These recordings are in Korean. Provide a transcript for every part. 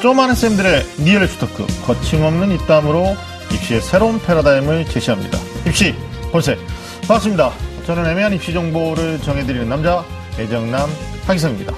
좀 아는 쌤들의 real 입시 talk 거침없는 입담으로 입시의 새로운 패러다임을 제시합니다. 입시 본색 반갑습니다. 저는 애매한 입시 정보를 정해드리는 남자 애정남 하기성입니다.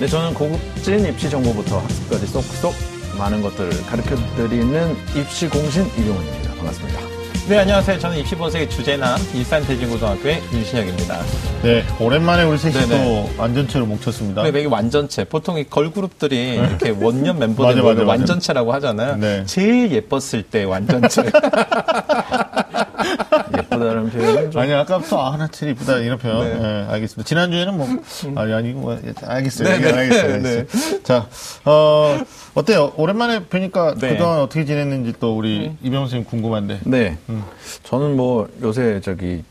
네, 저는 고급진 입시 정보부터 학습까지 쏙쏙 많은 것들을 가르쳐드리는 입시 공신 이용훈입니다. 반갑습니다. 네, 안녕하세요. 저는 입시 본색의 주제남 일산대진고등학교의 윤신혁입니다. 네, 오랜만에 우리 셋이. 또 완전체로 뭉쳤습니다. 네, 이게 완전체. 보통 이 걸그룹들이 이렇게 원년 멤버들 맞아, 맞아. 완전체라고 하잖아요. 네. 제일 예뻤을 때 완전체. 예쁘다는 표현은 좀 아니 아까부터 아 하나철 이쁘다 이런 표현 네. 예, 알겠습니다. 지난주에는 뭐 아니 아니고 뭐, 예, 알겠어요. 네, 예, 네. 알겠어요. 네. 알겠어요. 자, 어 어때요? 오랜만에 뵈니까 네. 그동안 어떻게 지냈는지 또 우리 이병호 선생님 궁금한데. 네. 저는 뭐 요새 저기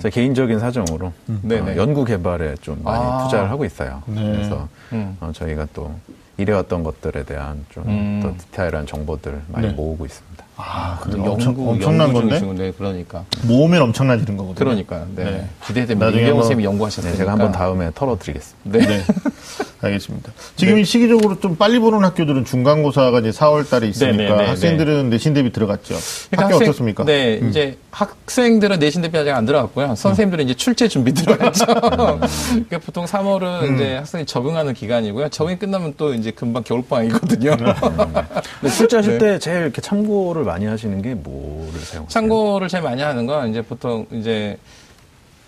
제 개인적인 사정으로 네네. 어, 연구 개발에 좀 많이 아. 투자를 하고 있어요. 네. 그래서 음. 어, 저희가 또 이래왔던 것들에 대한 좀더 음. 디테일한 정보들 많이 네. 모으고 있습니다. 아, 그래 엄청 엄청난 건데 중이시군요. 그러니까. 모으면 엄청나지는 거거든요. 그러니까요. 네. 네. 기대됩니다. 나중에 이병호 한번- 쌤이 네, 연구하셨으니까. 제가 한번 다음에 털어드리겠습니다. 네. 네. 알겠습니다. 지금 이 시기적으로 좀 빨리 보는 학교들은 중간고사가 이제 4월 달에 있으니까 네, 네, 네, 학생들은 내신 대비 들어갔죠. 그러니까 학교 학생- 어떻습니까? 음. 네, 이제 학생들은 내신 대비 아직 안 들어갔고요. 선생님들은 이제 출제 준비 들어갔죠. 음. 그러니까 보통 3월은 이제 학생이 적응하는 기간이고요. 적응이 끝나면 또 이제 금방 겨울방학이거든요. 네. 근데 출제하실 네. 때 제일 이렇게 참고를 많이 하시는 게 뭐를 사용하세요? 참고를 제일 많이 하는 건 이제 보통 이제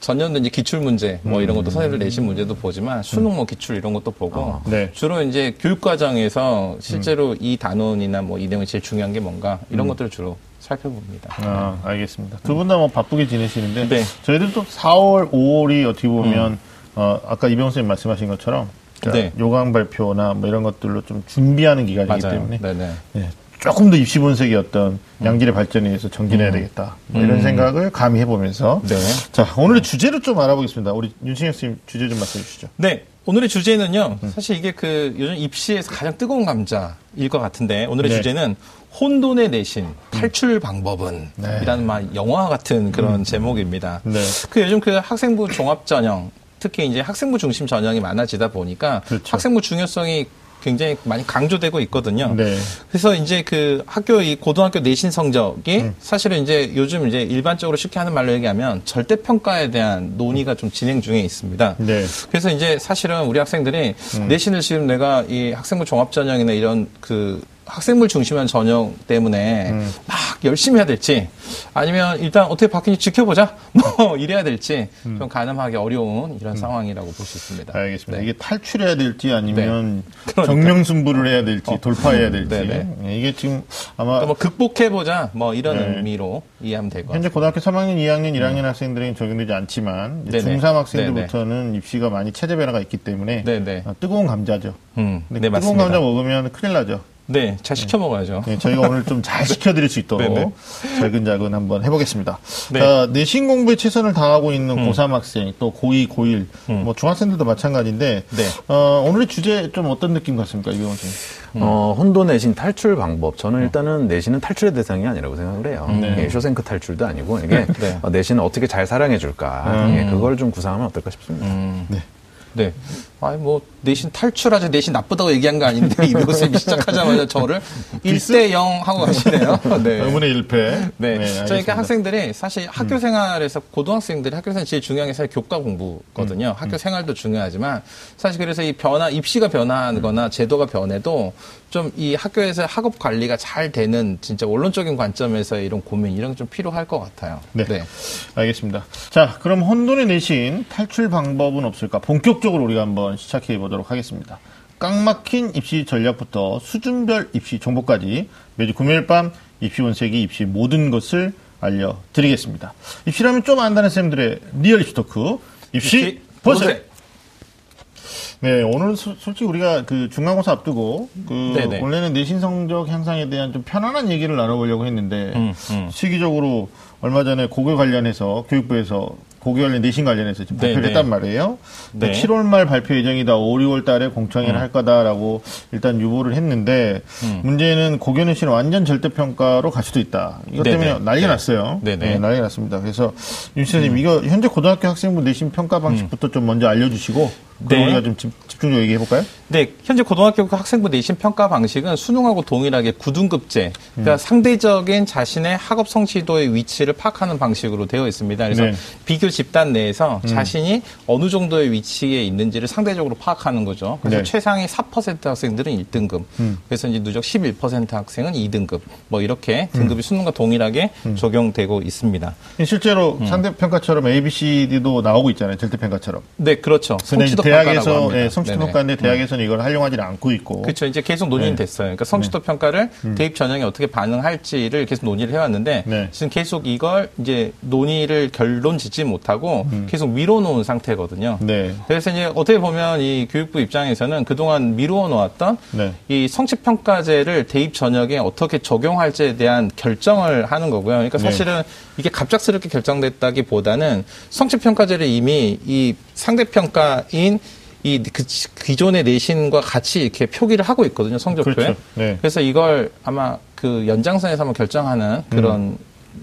전년도 이제 기출 문제 뭐 이런 것도 선생님들 내신 문제도 보지만 수능 뭐 기출 이런 것도 보고 아. 네. 주로 이제 교육 과정에서 실제로 이 단원이나 뭐 이 내용이 제일 중요한 게 뭔가 이런 것들을 주로 살펴봅니다. 아, 알겠습니다. 두 분 다 뭐 바쁘게 지내시는데 네. 저희들도 4월, 5월이 어떻게 보면 어, 아까 이병호 선생님 말씀하신 것처럼 자, 음. 네. 요강 발표나 뭐 이런 것들로 좀 준비하는 기간이기 맞아요. 때문에 네네. 네, 조금 더 입시 분석의 어떤 양질의 발전에 의해서 정진해야 되겠다. 뭐 이런 생각을 감히 해보면서 음. 네. 자 오늘의 주제를 좀 알아보겠습니다. 우리 윤신혁 선생님 주제 좀 말씀해 주시죠. 네. 오늘의 주제는요, 음. 사실 이게 그 요즘 입시에서 가장 뜨거운 감자일 것 같은데, 오늘의 네. 주제는 혼돈의 내신, 탈출 방법은, 네. 이라는 막 영화 같은 그런 제목입니다. 네. 그 요즘 그 학생부 종합 전형, 특히 이제 학생부 중심 전형이 많아지다 보니까 그렇죠. 학생부 중요성이 굉장히 많이 강조되고 있거든요. 네. 그래서 이제 그 학교 이 고등학교 내신 성적이 음. 사실은 이제 요즘 이제 일반적으로 쉽게 하는 말로 얘기하면 절대 평가에 대한 논의가 좀 진행 중에 있습니다. 네. 그래서 이제 사실은 우리 학생들이 음. 내신을 지금 내가 이 학생부 종합 전형이나 이런 그 학생물 중심한 전형 때문에 음. 막 열심히 해야 될지 아니면 일단 어떻게 바뀌는지 지켜보자 뭐 이래야 될지 좀 가늠하기 어려운 이런 상황이라고 볼 수 있습니다. 음. 알겠습니다. 네. 이게 탈출해야 될지 아니면 그러니까. 정명승부를 해야 될지 어. 돌파해야 될지 네네. 네, 이게 지금 아마 그러니까 뭐 극복해보자 뭐 이런 네. 의미로 이해하면 될것 현재 같습니다. 고등학교 3학년, 2학년, 1학년 학생들에게 적용되지 않지만 이제 네네. 중3 학생들부터는 입시가 많이 체제 변화가 있기 때문에 네네. 어, 뜨거운 감자죠. 음, 근데 네 뜨거운 맞습니다. 감자 먹으면 큰일 나죠. 네, 잘 시켜 먹어야죠. 네, 저희가 오늘 좀 잘 시켜드릴 수 있도록 네 네. 잘근잘근 한번 해보겠습니다. 네. 자, 내신 공부에 최선을 다하고 있는 고3 학생, 또 고2, 고1, 뭐 중학생들도 마찬가지인데 네. 어, 오늘의 주제 좀 어떤 느낌 같습니까, 이병헌 선생님? 어, 혼돈 내신 탈출 방법. 저는 일단은 내신은 탈출의 대상이 아니라고 생각을 해요. 네. 예, 쇼생크 탈출도 아니고 이게 네. 어, 내신을 어떻게 잘 사랑해 줄까. 예, 그걸 좀 구상하면 어떨까 싶습니다. 네. 네. 아니, 뭐, 내신 탈출하자, 내신 나쁘다고 얘기한 거 아닌데, 이병호 쌤이 시작하자마자 저를 1대 0 하고 가시네요. 네. 의문의 1패. 네. 음. 그러니까 학생들이 사실 학교 생활에서 고등학생들이 학교 생활 제일 중요한 게 사실 교과 공부거든요. 음. 학교 생활도 중요하지만 사실 그래서 이 변화, 입시가 변화하거나 제도가 변해도 좀 이 학교에서 학업 관리가 잘 되는 진짜 원론적인 관점에서 이런 고민 이런 게 좀 필요할 것 같아요. 네. 알겠습니다. 자, 그럼 혼돈의 내신 탈출 방법은 없을까? 본격적으로 우리가 한번 시작해 보도록 하겠습니다. 꽉 막힌 입시 전략부터 수준별 입시 정보까지 매주 금요일 밤 입시 본색이 입시 모든 것을 알려드리겠습니다. 입시라면 좀 안다는 쌤들의 real 입시 talk 입시 본색. 네, 오늘 소- 솔직히 우리가 그 중간고사 앞두고 그 네네. 원래는 내신 성적 향상에 대한 좀 편안한 얘기를 나눠보려고 했는데 음, 음. 시기적으로 얼마 전에 고교 관련해서 교육부에서 고교 관련 내신 관련해서 지금 발표를 네네. 했단 말이에요. 네. 7월 말 발표 예정이다. 5, 6월 달에 공청회를 음. 할 거다라고 일단 유보를 했는데 문제는 고교 내신은 완전 절대 평가로 갈 수도 있다. 이것 네네. 때문에 난리가 네. 났어요. 네네. 음. 네, 난리가 났습니다. 그래서 윤 선생님 이거 현재 고등학교 학생부 내신 평가 방식부터 좀 먼저 알려주시고 네. 우리가 좀 집, 집중적으로 얘기해 볼까요? 네, 현재 고등학교 학생부 내신 평가 방식은 수능하고 동일하게 9등급제, 그러니까 음. 상대적인 자신의 학업 성취도의 위치를 파악하는 방식으로 되어 있습니다. 그래서 네. 음. 비교 집단 내에서 자신이 어느 정도의 위치에 있는지를 상대적으로 파악하는 거죠. 그래서 네. 최상위 4% 학생들은 1등급, 음. 그래서 이제 누적 11% 학생은 2등급, 뭐 이렇게 등급이 수능과 동일하게 음. 적용되고 있습니다. 실제로 음. 상대 평가처럼 A, B, C, D도 나오고 있잖아요. 절대 평가처럼. 네, 그렇죠. 성취도 대학에서. 예, 성취도 네네. 평가인데 대학에서는 이걸 활용하지 않고 있고. 그렇죠. 이제 계속 논의는 네. 됐어요. 그러니까 성취도 평가를 대입 전형에 어떻게 반응할지를 계속 논의를 해왔는데 네. 지금 계속 이걸 이제 논의를 결론 짓지 못하고 계속 미뤄놓은 상태거든요. 음. 네. 그래서 이제 어떻게 보면 이 교육부 입장에서는 그동안 미루어 놓았던 네. 이 성취 평가제를 대입 전형에 어떻게 적용할지에 대한 결정을 하는 거고요. 그러니까 네. 사실은 이게 갑작스럽게 결정됐다기보다는 성취 평가제를 이미 이 상대평가인 이 그 기존의 내신과 같이 이렇게 표기를 하고 있거든요 성적표에. 그렇죠. 네. 그래서 이걸 아마 그 연장선에서 한번 결정하는 그런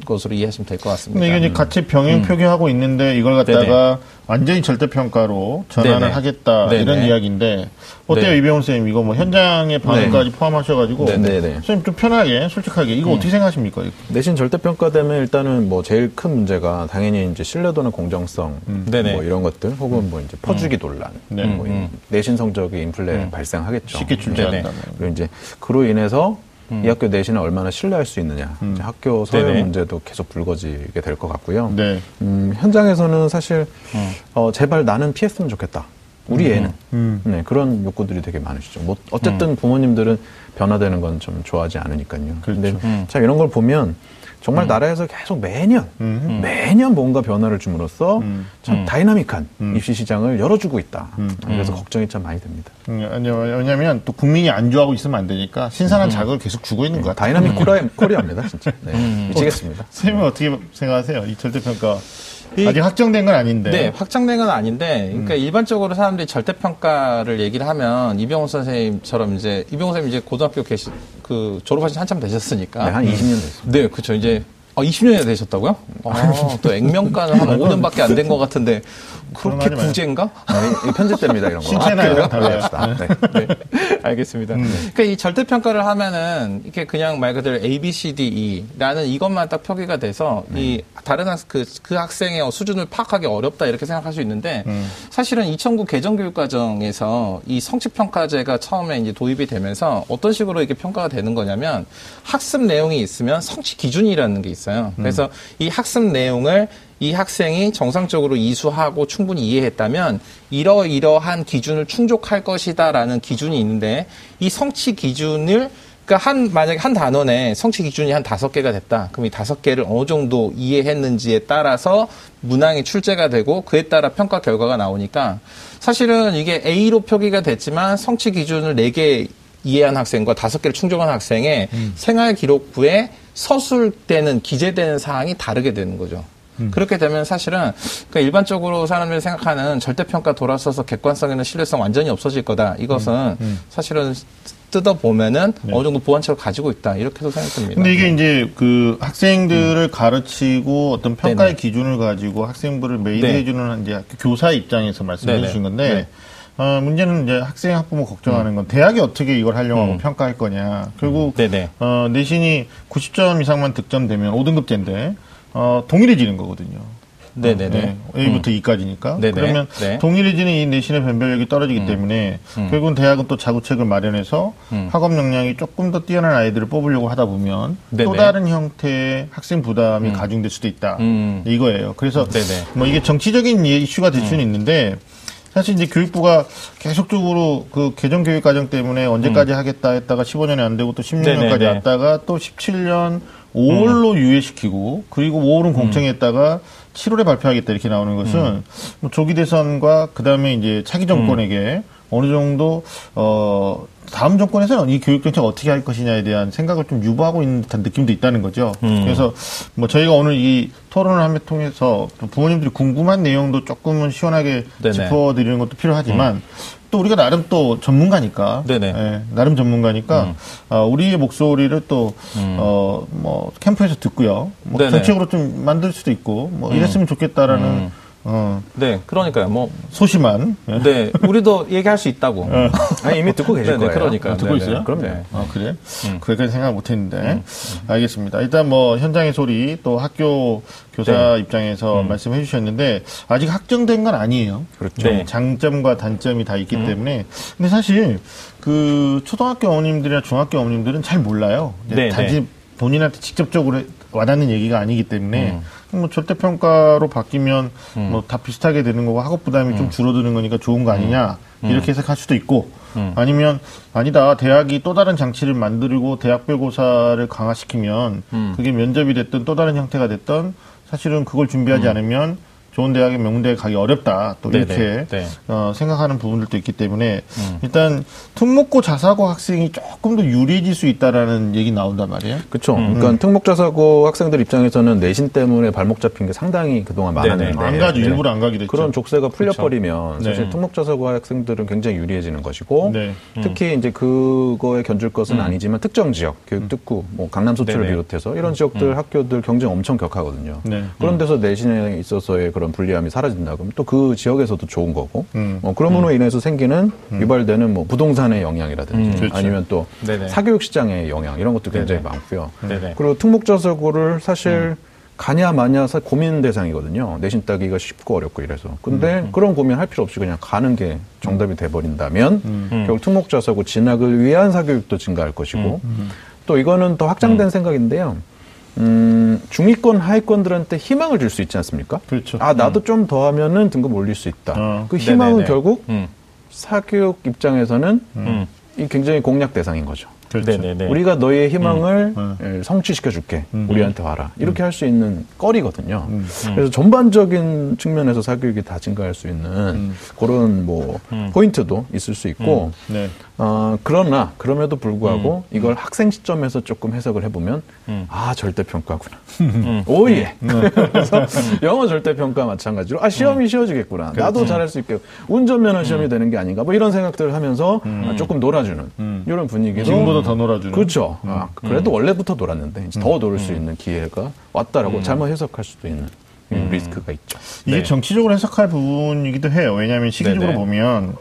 것으로 이해하시면 될 것 같습니다. 근데 이게 이제 같이 병행 표기하고 있는데 이걸 갖다가 음. 네네. 완전히 절대 평가로 전환을 네네. 하겠다 네네. 이런 이야기인데 어때요 네. 이병훈 선생님 이거 뭐 현장의 반응까지 포함하셔가지고 네네. 선생님 좀 편하게 솔직하게 이거 어떻게 생각하십니까? 이거? 내신 절대평가 되면 일단은 뭐 제일 큰 문제가 당연히 이제 신뢰도나 공정성 네네. 뭐 이런 것들 혹은 뭐 이제 퍼주기 논란 네. 뭐 음. 내신 성적이 인플레 발생하겠죠. 쉽게 네네. 출제한다면. 그리고 이제 그로 인해서 이 학교 내신을 얼마나 신뢰할 수 있느냐 이제 학교 서열 네네. 문제도 계속 불거지게 될 것 같고요. 네. 음, 현장에서는 사실 어, 제발 나는 피했으면 좋겠다. 우리 애는 음. 네, 그런 욕구들이 되게 많으시죠. 뭐 어쨌든 부모님들은 변화되는 건 좀 좋아하지 않으니까요. 그렇죠. 근데 참 이런 걸 보면 정말 나라에서 계속 매년 매년 뭔가 변화를 줌으로써 참 dynamic한 입시 시장을 열어주고 있다. 그래서 걱정이 참 많이 됩니다. 음, 아니요 왜냐하면 또 국민이 안주하고 있으면 안 되니까 신선한 자극을 계속 주고 있는 것 같아요. dynamic Korea, Korea 입니다, 진짜. 네, 미치겠습니다. 선생님은 어떻게 생각하세요? 이 절대 평가 아직 확정된 건 아닌데. 네, 확정된 건 아닌데, 그러니까 일반적으로 사람들이 절대평가를 얘기를 하면, 이병호 선생님처럼 이제, 이병호 선생님 이제 고등학교 계시, 그, 졸업하신 지 한참 되셨으니까. 네, 한 20년 됐습니다. 네, 그쵸. 이제, 아, 20년이나 되셨다고요? 아, 또 액면가는 한 5년밖에 안 된 것 같은데, 그렇게. 구제인가? 네, 이 편집됩니다, 이런 거. 신체나 이런 거다 합시다. 네. 네, 알겠습니다. 그러니까 이 절대 평가를 하면은 이렇게 그냥 말 그대로 A, B, C, D, E라는 이것만 딱 표기가 돼서 이 다른 학, 그, 그 학생의 수준을 파악하기 어렵다 이렇게 생각할 수 있는데 사실은 2009 개정교육과정에서 이 성취평가제가 처음에 이제 도입이 되면서 어떤 식으로 이렇게 평가가 되는 거냐면 학습 내용이 있으면 성취 기준이라는 게 있어요. 그래서 이 학습 내용을 이 학생이 정상적으로 이수하고 충분히 이해했다면 이러이러한 기준을 충족할 것이다라는 기준이 있는데 이 성취 기준을 그러니까 한 만약에 한 단원에 성취 기준이 한 다섯 개가 됐다. 그럼 이 다섯 개를 어느 정도 이해했는지에 따라서 문항이 출제가 되고 그에 따라 평가 결과가 나오니까 사실은 이게 A로 표기가 됐지만 성취 기준을 네 개 이해한 학생과 다섯 개를 충족한 학생의 생활 기록부에 서술되는 기재되는 사항이 다르게 되는 거죠. 그렇게 되면 사실은 그러니까 일반적으로 사람들이 생각하는 절대평가 돌아서서 객관성이나 신뢰성 완전히 없어질 거다. 이것은 사실은 뜯어 보면은 어느 정도 보완책을 가지고 있다. 이렇게도 생각됩니다. 근데 이게 이제 그 학생들을 가르치고 어떤 평가의 음. 네네. 기준을 가지고 학생부를 메이드해주는 이제 교사 입장에서 말씀해 네네. 주신 건데 네. 어, 문제는 이제 학생 학부모 걱정하는 건 대학이 어떻게 이걸 활용하고 평가할 거냐. 결국 네네. 어, 내신이 90점 이상만 득점되면 5등급제인데 어, 동일해지는 거거든요. 네네네. 네, A부터 E까지니까. 네네. 그러면 네. 동일해지는 이 내신의 변별력이 떨어지기 때문에 결국은 대학은 또 자구책을 마련해서 학업 역량이 조금 더 뛰어난 아이들을 뽑으려고 하다 보면 또 네네. 다른 형태의 학생 부담이 가중될 수도 있다. 음. 이거예요. 그래서 네네. 뭐 이게 정치적인 예, 이슈가 될 수는 있는데 사실 이제 교육부가 계속적으로 그 개정 교육 과정 때문에 언제까지 하겠다 했다가 15년이 안 되고 또 16년까지 음. 네네네. 왔다가 또 17년 5월로 유예시키고 그리고 5월은 공청했다가 7월에 발표하겠다 이렇게 나오는 것은 뭐 조기 대선과 그 다음에 이제 차기 정권에게 어느 정도 어 다음 정권에서는 이 교육 정책 어떻게 할 것이냐에 대한 생각을 좀 유보하고 있는 듯한 느낌도 있다는 거죠. 그래서 뭐 저희가 오늘 이 토론을 함에 통해서 또 부모님들이 궁금한 내용도 조금은 시원하게 네네. 짚어드리는 것도 필요하지만 또 우리가 나름 또 전문가니까 네네. 예, 나름 전문가니까 어, 우리의 목소리를 또어뭐 캠프에서 듣고요. 뭐 네네. 정책으로 좀 만들 수도 있고 뭐 이랬으면 좋겠다라는 어, 네, 그러니까요. 뭐, 소심한. 예. 네, 우리도 얘기할 수 있다고. 아니, 이미 듣고 계실 네, 네, 거예요. 그러니까요. 아, 듣고 네, 네. 있어요? 그럼요. 네. 아, 그래? 그렇게까지 생각 못 했는데. 알겠습니다. 일단 뭐, 현장의 소리, 또 학교 교사 입장에서 말씀해 주셨는데, 아직 확정된 건 아니에요. 그렇죠. 네. 장점과 단점이 다 있기 때문에. 근데 사실, 그, 초등학교 어머님들이나 중학교 어머님들은 잘 몰라요. 네, 단지 네. 본인한테 직접적으로 와닿는 얘기가 아니기 때문에, 뭐, 절대평가로 바뀌면, 뭐, 다 비슷하게 되는 거고, 학업 부담이 좀 줄어드는 거니까 좋은 거 아니냐, 이렇게 해석할 수도 있고, 아니면, 아니다, 대학이 또 다른 장치를 만들고, 대학별고사를 강화시키면, 그게 면접이 됐든 또 다른 형태가 됐든, 사실은 그걸 준비하지 않으면, 좋은 대학에 명문대에 가기 어렵다. 또 네네, 이렇게 네. 어, 생각하는 부분들도 있기 때문에 일단 특목고 자사고 학생이 조금 더 유리해질 수 있다라는 얘기 나온단 말이에요. 그렇죠. 그러니까 특목 자사고 학생들 입장에서는 내신 때문에 발목 잡힌 게 상당히 그동안. 많았는데 안 가죠. 일부러 안 가기도 했죠. 그런 족쇄가 풀려버리면 네. 사실 특목 자사고 학생들은 굉장히 유리해지는 것이고 네. 특히 이제 그거에 견줄 것은 아니지만 특정 지역 교육 특구 뭐 강남 소출을. 비롯해서 이런 지역들 학교들 경쟁 엄청 격하거든요. 네. 그런 데서 내신에 있어서의 그런 불리함이 사라진다 그러면 또 그 지역에서도 좋은 거고 음. 뭐 그럼으로 인해서 생기는 유발되는 뭐 부동산의 영향이라든지 음. 그렇죠. 아니면 또 네네. 사교육 시장의 영향 이런 것도 굉장히 많고요. 네네. 그리고 특목자사고를 사실 가냐 마냐 사 고민 대상이거든요. 내신 따기가 쉽고 어렵고 이래서. 근데 그런 고민 할 필요 없이 그냥 가는 게 정답이 돼버린다면 결국 특목자사고 진학을 위한 사교육도 증가할 것이고 또 이거는 더 확장된 생각인데요. 음, 중위권 하위권들한테 희망을 줄 수 있지 않습니까? 그렇죠. 아 나도 좀더 하면은 등급 올릴 수 있다. 어. 그 희망은 네네네. 결국 음, 사교육 입장에서는 음. 이 굉장히 공략 대상인 거죠. 그렇죠. 네네네. 우리가 너의 희망을 음. 예, 성취시켜 줄게. 음. 우리한테 와라. 이렇게 할 수 있는 거리거든요. 음. 그래서 전반적인 측면에서 사교육이 다 증가할 수 있는 음. 그런 뭐 포인트도 있을 수 있고 네. 어, 그러나 그럼에도 불구하고 음. 이걸 학생 시점에서 조금 해석을 해보면 아 절대 평가구나. 음. 오예. 그래서 영어 절대 평가 마찬가지로 아 시험이 쉬워지겠구나. 나도 잘할 수 있게 운전면허 시험이 되는 게 아닌가. 뭐 이런 생각들을 하면서 아, 조금 놀아주는 이런 분위기도 지금보다 더 놀아주는. 그렇죠. 아, 그래도 원래부터 놀았는데 이제 더 놀을 수 있는 기회가 왔다라고 잘못 해석할 수도 있는 음, 리스크가 있죠. 이게 네. 정치적으로 해석할 부분이기도 해요. 왜냐하면 시기적으로 네네. 보면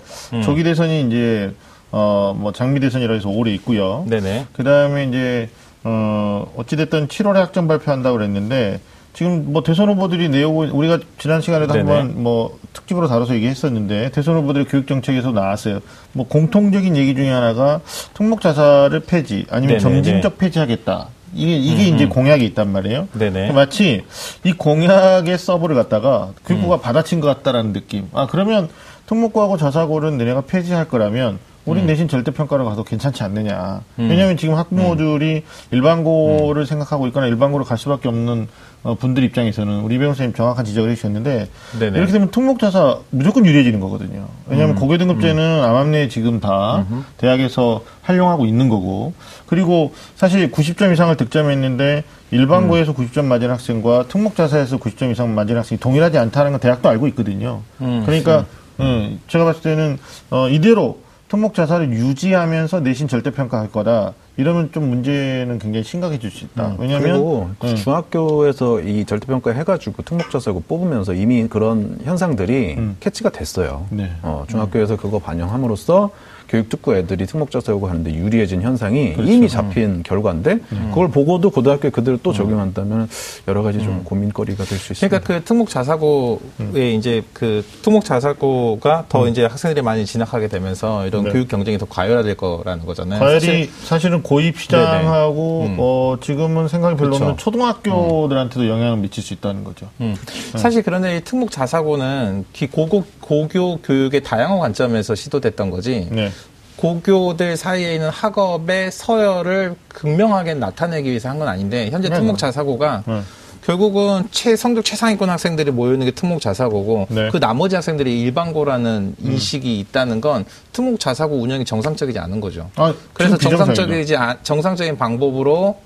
조기 대선이 이제 어 뭐 장미 대선이라 해서 올해 있고요. 네네. 그 다음에 이제 어 어찌됐든 7월에 학점 발표한다고 그랬는데 지금 뭐 대선 후보들이 내오고 우리가 지난 시간에도 네네. 한번 뭐 특집으로 다뤄서 얘기했었는데 대선 후보들의 교육 정책에서 나왔어요. 뭐 공통적인 얘기 중에 하나가 특목 자사를 폐지 아니면 네네네. 점진적 폐지하겠다. 이게 이게 이제 공약이 있단 말이에요. 네네. 마치 이 공약의 서브를 갖다가 교육부가 받아친 것 같다라는 느낌. 아 그러면 특목고하고 자사고는 너네가 폐지할 거라면 우린 내신 절대평가로 가도 괜찮지 않느냐. 왜냐하면 지금 학부모들이 일반고를 생각하고 있거나 일반고를 갈 수밖에 없는 어, 분들 입장에서는 우리 변호사님 정확한 지적을 해주셨는데 네네. 이렇게 되면 특목자사 무조건 유리해지는 거거든요. 왜냐하면 고교등급제는 암암내 지금 다 대학에서 활용하고 있는 거고. 그리고 사실 90점 이상을 득점했는데 일반고에서 90점 맞은 학생과 특목자사에서 90점 이상 맞은 학생이 동일하지 않다는 건 대학도 알고 있거든요. 그러니까 음, 제가 봤을 때는 어, 이대로 특목자사를 유지하면서 내신 절대평가할 거다. 이러면 좀 문제는 굉장히 심각해질 수 있다. 왜냐하면 그리고 음. 중학교에서 이 절대평가 해가지고 특목자사고 뽑으면서 이미 그런 현상들이 캐치가 됐어요. 네. 어, 중학교에서 그거 반영함으로써 교육 듣고 애들이 특목자사고 하는데 유리해진 현상이 그렇죠. 이미 잡힌 결과인데 그걸 보고도 고등학교에 그대로 또 적용한다면 여러 가지 좀 고민거리가 될 수 있습니다. 그러니까 그 특목 자사고에 이제 그 특목 자사고가 더 이제 학생들이 많이 진학하게 되면서 이런 네. 교육 경쟁이 더 과열화될 거라는 거잖아요. 과열이 사실 사실은 고입 시장하고 네네. 음. 어, 지금은 생각이 별로 없는 그쵸. 초등학교들한테도 영향을 미칠 수 있다는 거죠. 음. 사실 그런데 이 특목 자사고는 기- 고교, 고교 교육의 다양한 관점에서 시도됐던 거지. 네. 고교들 사이에 있는 학업의 서열을 극명하게 나타내기 위해서 한 건 아닌데 현재 네. 특목 자사고가 네. 결국은 최 성적 최상위권 학생들이 모여있는 게 특목 자사고고 네. 그 나머지 학생들이 일반고라는 인식이 있다는 건 특목 자사고 운영이 정상적이지 않은 거죠. 아, 그래서. 정상적이지 아- 정상적인 방법으로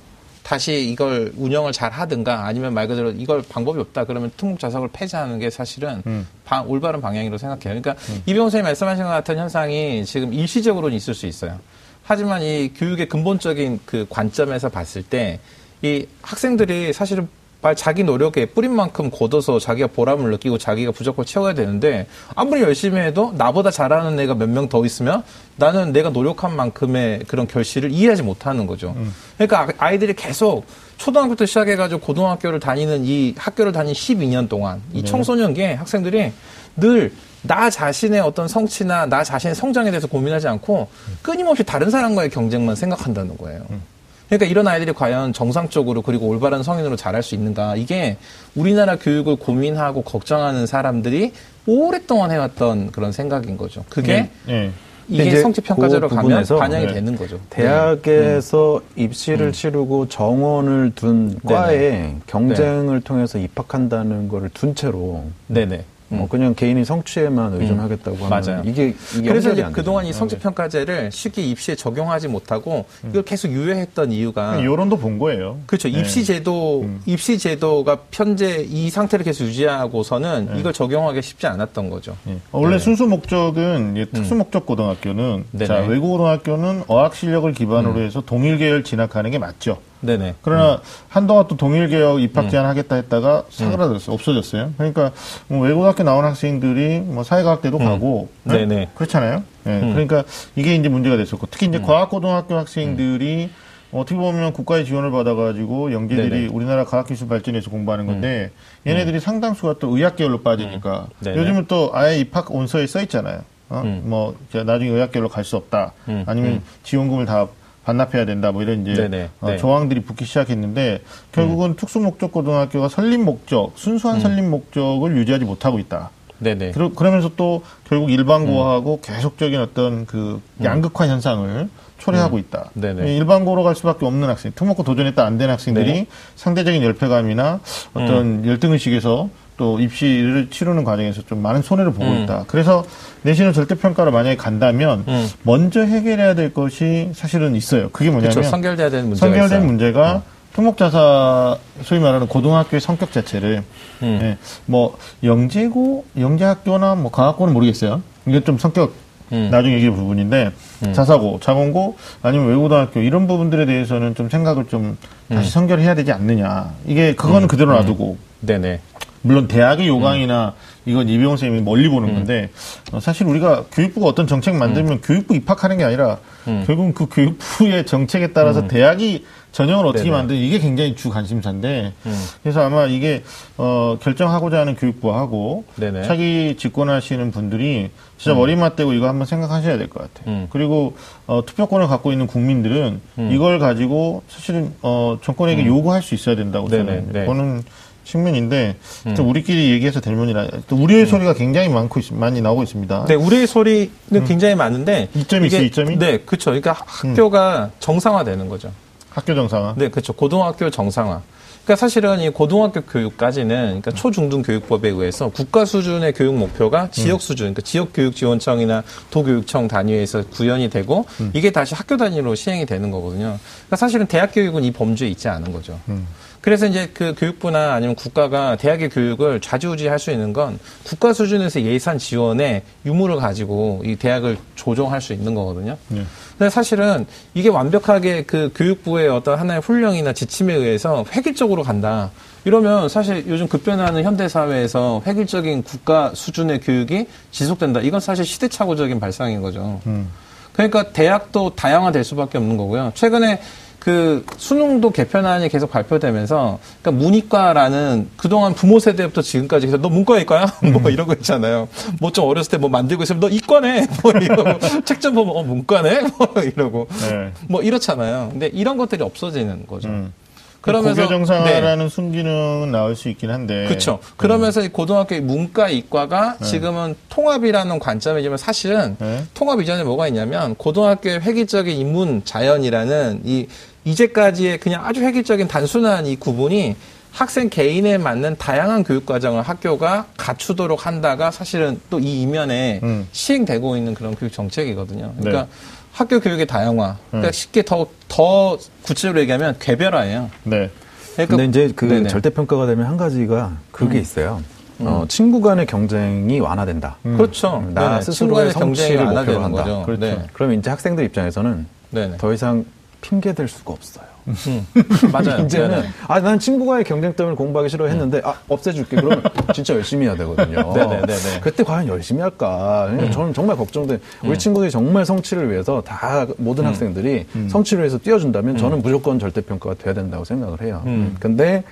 다시 이걸 운영을 잘 하든가 아니면 말 그대로 이걸 방법이 없다 그러면 특목 자석을 폐지하는 게 사실은 음. 방- 올바른 방향이라고 생각해요. 그러니까 이병호 선생님 말씀하신 것 같은 현상이 지금 일시적으로는 있을 수 있어요. 하지만 이 교육의 근본적인 그 관점에서 봤을 때 이 학생들이 사실은 자기 노력에 뿌린 만큼 걷어서 자기가 보람을 느끼고 자기가 부족을 채워야 되는데 아무리 열심히 해도 나보다 잘하는 애가 몇 명 더 있으면 나는 내가 노력한 만큼의 그런 결실을 이해하지 못하는 거죠. 그러니까 아- 아이들이 계속 초등학교부터 시작해가지고 고등학교를 다니는 이 학교를 다닌 12년 동안 이 청소년기에 학생들이 늘 나 자신의 어떤 성취나 나 자신의 성장에 대해서 고민하지 않고 끊임없이 다른 사람과의 경쟁만 생각한다는 거예요. 그러니까 이런 아이들이 과연 정상적으로 그리고 올바른 성인으로 자랄 수 있는가 이게 우리나라 교육을 고민하고 걱정하는 사람들이 오랫동안 해왔던 그런 생각인 거죠. 그게 예. 예. 이게 성취 평가제로 그 가면 반영이 네. 되는 거죠. 대학에서 입시를 치르고 정원을 둔 과에 경쟁을 통해서 입학한다는 거를 둔 채로 네네. 뭐 그냥 개인의 성취에만 의존하겠다고 하면 맞아요. 이게 이게 그래서 이제 안 그동안. 이 성취 평가제를 쉽게 입시에 적용하지 못하고 이걸 계속 유예했던 이유가 여론도 본 거예요. 그렇죠. 네. 입시 제도, 입시 제도가 현재 이 상태를 계속 유지하고서는 이걸 적용하기 쉽지 않았던 거죠. 예. 어, 원래 순수 목적은 예, 특수 목적 고등학교는 음. 자 외국 고등학교는 어학 실력을 기반으로 해서 동일 계열 진학하는 게 맞죠. 네네. 그러나 한동안 또 동일 개혁 입학 제한 하겠다 했다가 사그라들었어요. 없어졌어요. 그러니까 뭐 외고등학교 나온 학생들이 뭐 사회과학대도 가고 네? 음. 네네. 음. 그렇잖아요. 예. 그러니까 이게 이제 문제가 됐었고 특히 이제 과학고등학교 학생들이 어떻게 보면 국가의 지원을 받아가지고 영재들이 네네. 우리나라 과학기술 발전에서 공부하는 건데 얘네들이 상당수가 또 의학계열로 빠지니까 네네. 요즘은 또 아예 입학 온서에 써 있잖아요. 어? 음. 뭐 나중에 의학계열로 갈 수 없다. 음. 아니면 음. 지원금을 다 반납해야 된다. 뭐 이런 이제 네네. 어, 네. 조항들이 붙기 시작했는데 결국은 특수 목적 고등학교가 설립 목적, 순수한 설립 목적을 유지하지 못하고 있다. 네네. 그러, 그러면서 또 결국 일반고하고 계속적인 어떤 그 양극화 현상을 초래하고 있다. 네네. 일반고로 갈 수밖에 없는 학생, 특목고 도전했다 안 된 학생들이 네. 상대적인 열패감이나 어떤 열등의식에서 또 입시를 치르는 과정에서 좀 많은 손해를 보고 음. 있다. 그래서 내신을 절대평가로 만약에 간다면 음. 먼저 해결해야 될 것이 사실은 있어요. 그게 뭐냐면 그렇죠. 선결돼야 되는 문제가 선결된 있어요. 어. 문제가 특목자사 소위 말하는 고등학교의 성격 자체를 음. 예, 뭐 영재고 영재학교나 뭐 과학고는 모르겠어요. 이게 좀 성격 음. 나중에 얘기할 부분인데 자사고, 자공고 아니면 외고등학교 이런 부분들에 대해서는 좀 생각을 좀 음. 다시 선결해야 되지 않느냐. 이게 그거는 그대로 놔두고 네네. 물론 대학의 요강이나 이건 이병헌 선생님이 멀리 보는 건데 어, 사실 우리가 교육부가 어떤 정책 만들면 교육부 입학하는 게 아니라 결국은 그 교육부의 정책에 따라서 대학이 전형을 어떻게 네네. 만드는 이게 굉장히 주 관심사인데 그래서 아마 이게 어, 결정하고자 하는 교육부하고 네네. 차기 집권하시는 분들이 진짜 머리 맞대고 이거 한번 생각하셔야 될 것 같아요. 음. 그리고 어, 투표권을 갖고 있는 국민들은 이걸 가지고 사실은 어, 정권에게 요구할 수 있어야 된다고 저는 네. 보는 측면인데 또 우리끼리 얘기해서 될 문이라 또 우려의 소리가 굉장히 많고 있- 많이 나오고 있습니다. 네, 우리의 소리는 굉장히 많은데 이점이 있어요, 이점이? 네, 그렇죠. 그러니까 학교가 정상화되는 거죠. 학교 정상화. 네, 그렇죠. 고등학교 정상화. 그러니까 사실은 이 고등학교 교육까지는 그러니까 초중등 교육법에 의해서 국가 수준의 교육 목표가 지역 수준, 그러니까 지역 교육 지원청이나 도교육청 단위에서 구현이 되고 이게 다시 학교 단위로 시행이 되는 거거든요. 그러니까 사실은 대학 교육은 이 범주에 있지 않은 거죠. 그래서 이제 그 교육부나 아니면 국가가 대학의 교육을 좌지우지할 수 있는 건 국가 수준에서 예산 지원의 유무를 가지고 이 대학을 조정할 수 있는 거거든요. 네. 근데 사실은 이게 완벽하게 그 교육부의 어떤 하나의 훈령이나 지침에 의해서 획일적으로 간다. 이러면 사실 요즘 급변하는 현대 사회에서 획일적인 국가 수준의 교육이 지속된다. 이건 사실 시대착오적인 발상인 거죠. 그러니까 대학도 다양화될 수밖에 없는 거고요. 최근에 그 수능도 개편안이 계속 발표되면서 그러니까 문이과라는 그동안 부모 세대부터 지금까지 해서 너 문과일까야? 뭐 이런 거 있잖아요. 뭐 좀 어렸을 때 뭐 만들고 있으면 너 이과네? 뭐 이러고 책 좀 보면 어 문과네? 뭐 이러고 네. 뭐 이렇잖아요. 근데 이런 것들이 없어지는 거죠. 음. 그러면서 고교 네. 정상화라는 순기능은 나올 수 있긴 한데. 그렇죠. 그러면서 이 고등학교 문과 이과가 지금은 통합이라는 관점이지만 사실은 네. 통합 이전에 뭐가 있냐면 고등학교의 획일적인 인문 자연이라는 이 이제까지의 그냥 아주 획일적인 단순한 이 구분이 학생 개인에 맞는 다양한 교육 과정을 학교가 갖추도록 한다가 사실은 또 이 이면에 음. 시행되고 있는 그런 교육 정책이거든요. 그러니까 네. 그러니까 학교 교육의 다양화. 그러니까 쉽게 더, 더 구체적으로 얘기하면 개별화예요. 네. 그러니까 근데 이제 그 네네. 음. 절대평가가 되면 한 가지가 그게 있어요. 어, 친구 간의 경쟁이 완화된다. 그렇죠. 음, 나 네네. 스스로의 성취를 목표로 한다. 거죠. 그렇죠. 네. 그럼 이제 학생들 입장에서는 네네. 더 이상 핑계 댈 수가 없어요. 음. 맞아요. 이제는 네네. 아난 친구와의 경쟁 때문에 공부하기 싫어했는데 아 없애줄게 그러면 진짜 열심히 해야 되거든요. 네네네네. 그때 과연 열심히 할까? 저는 정말 걱정돼. 우리 친구들이 정말 성취를 위해서 다 모든 학생들이 성취를 위해서 뛰어준다면 저는 무조건 절대 평가가 돼야 된다고 생각을 해요. 근데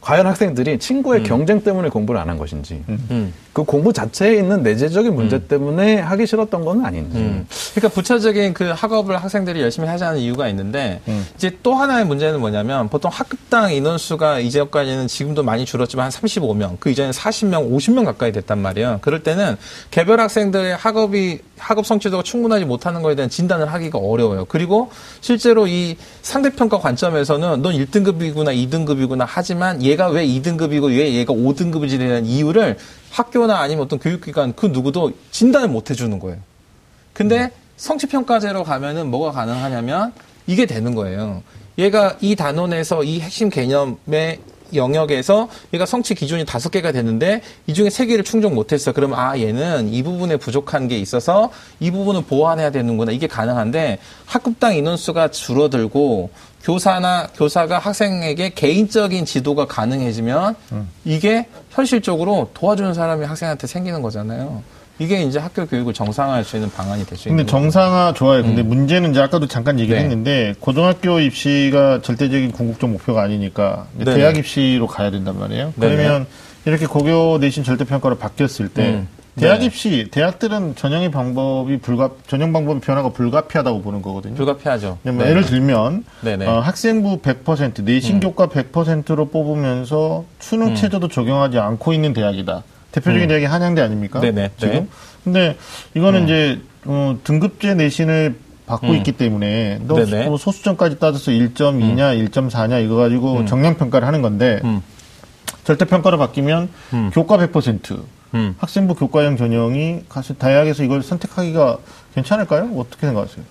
과연 학생들이 친구의 경쟁 때문에 공부를 안 한 것인지 음. 그 공부 자체에 있는 내재적인 문제 때문에 하기 싫었던 건 아닌지. 음. 그러니까 부차적인 그 학업을 학생들이 열심히 하자는 이유가 있는데 이제 또 하나의 문제는 뭐냐면 보통 학급당 인원수가 이제까지는 지금도 많이 줄었지만 한 35명, 그 이전에 40명, 50명 가까이 됐단 말이에요. 그럴 때는 개별 학생들의 학업이 학업 성취도가 충분하지 못하는 거에 대한 진단을 하기가 어려워요. 그리고 실제로 이 상대평가 관점에서는 넌 1등급이구나, 2등급이구나 하지만 얘가 왜 2등급이고 왜 얘가 5등급인지에 대한 이유를 학교나 아니면 어떤 교육기관 그 누구도 진단을 못 해주는 거예요. 근데 성취평가제로 가면은 뭐가 가능하냐면 이게 되는 거예요. 얘가 이 단원에서 이 핵심 개념의 영역에서 얘가 성취 기준이 다섯 개가 되는데 이 중에 세 개를 충족 못했어. 그러면 아 얘는 이 부분에 부족한 게 있어서 이 부분을 보완해야 되는구나. 이게 가능한데 학급당 인원수가 줄어들고 교사나 교사가 학생에게 개인적인 지도가 가능해지면 이게 현실적으로 도와주는 사람이 학생한테 생기는 거잖아요. 이게 이제 학교 교육을 정상화할 수 있는 방안이 될 수 있는 근데. 정상화 좋아요. 근데 문제는 이제 아까도 잠깐 얘기를 네. 했는데 고등학교 입시가 절대적인 궁극적 목표가 아니니까 네네. 대학 입시로 가야 된단 말이에요. 네네. 그러면 이렇게 고교 내신 절대 평가로 바뀌었을 때 음. 대학 네. 입시 대학들은 전형의 방법이 불가 전형 방법의 변화가 불가피하다고 보는 거거든요. 불가피하죠. 네. 예를 들면. 음. 어, 학생부 100% 내신 교과 100%로 뽑으면서 수능 체제도 적용하지 않고 있는 대학이다. 대표적인 대학이 한양대 아닙니까? 음. 네네. 지금. 네. 근데 이거는 이제 어, 등급제 내신을 받고 있기 때문에 너 음. 네네. 뭐 소수점까지 따져서 1.2냐 1.4냐 이거 가지고 정량 평가를 하는 건데 음. 절대 평가로 바뀌면 교과 100% 음. 학생부 교과형 전형이 가서 대학에서 이걸 선택하기가 괜찮을까요? 어떻게 생각하세요?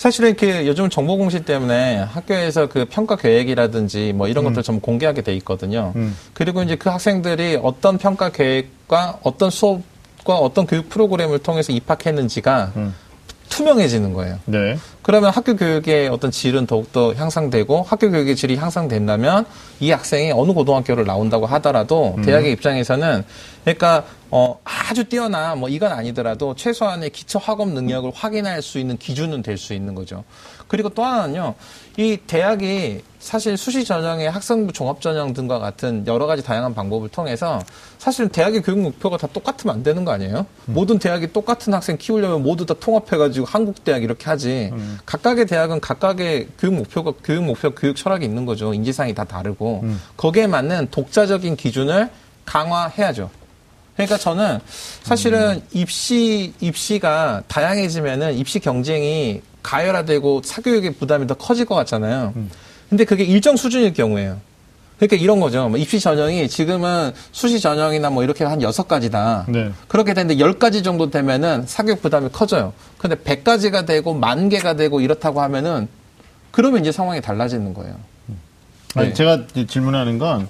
사실은 그 요즘 정보 공시 때문에 학교에서 그 평가 계획이라든지 뭐 이런 것들 전부 공개하게 돼 있거든요. 음. 그리고 이제 그 학생들이 어떤 평가 계획과 어떤 수업과 어떤 교육 프로그램을 통해서 입학했는지가 음. 투명해지는 거예요. 네. 그러면 학교 교육의 어떤 질은 더욱더 향상되고 학교 교육의 질이 향상된다면 이 학생이 어느 고등학교를 나온다고 하더라도 대학의 입장에서는 그러니까 어 아주 뛰어나 뭐 이건 아니더라도 최소한의 기초 학업 능력을 확인할 수 있는 기준은 될 수 있는 거죠. 그리고 또 하나는요. 이 대학이 사실 수시 전형의 학생부 종합 전형 등과 같은 여러 가지 다양한 방법을 통해서 사실은 대학의 교육 목표가 다 똑같으면 안 되는 거 아니에요? 모든 대학이 똑같은 학생 키우려면 모두 다 통합해가지고 한국 대학 이렇게 하지. 각각의 대학은 각각의 교육 목표가 교육 목표 교육 철학이 있는 거죠. 인지상이 다 다르고 거기에 맞는 독자적인 기준을 강화해야죠. 그러니까 저는 사실은 입시 입시가 다양해지면은 입시 경쟁이 가열화되고 사교육의 부담이 더 커질 것 같잖아요. 근데 그게 일정 수준일 경우에요. 그러니까 이런 거죠. 뭐 입시 전형이 지금은 수시 전형이나 뭐 이렇게 한 여섯 가지다. 네. 그렇게 되는데 열 가지 정도 되면은 사교육 부담이 커져요. 근데 백 가지가 되고 만 개가 되고 이렇다고 하면은 그러면 이제 상황이 달라지는 거예요. 아니, 네. 제가 질문하는 건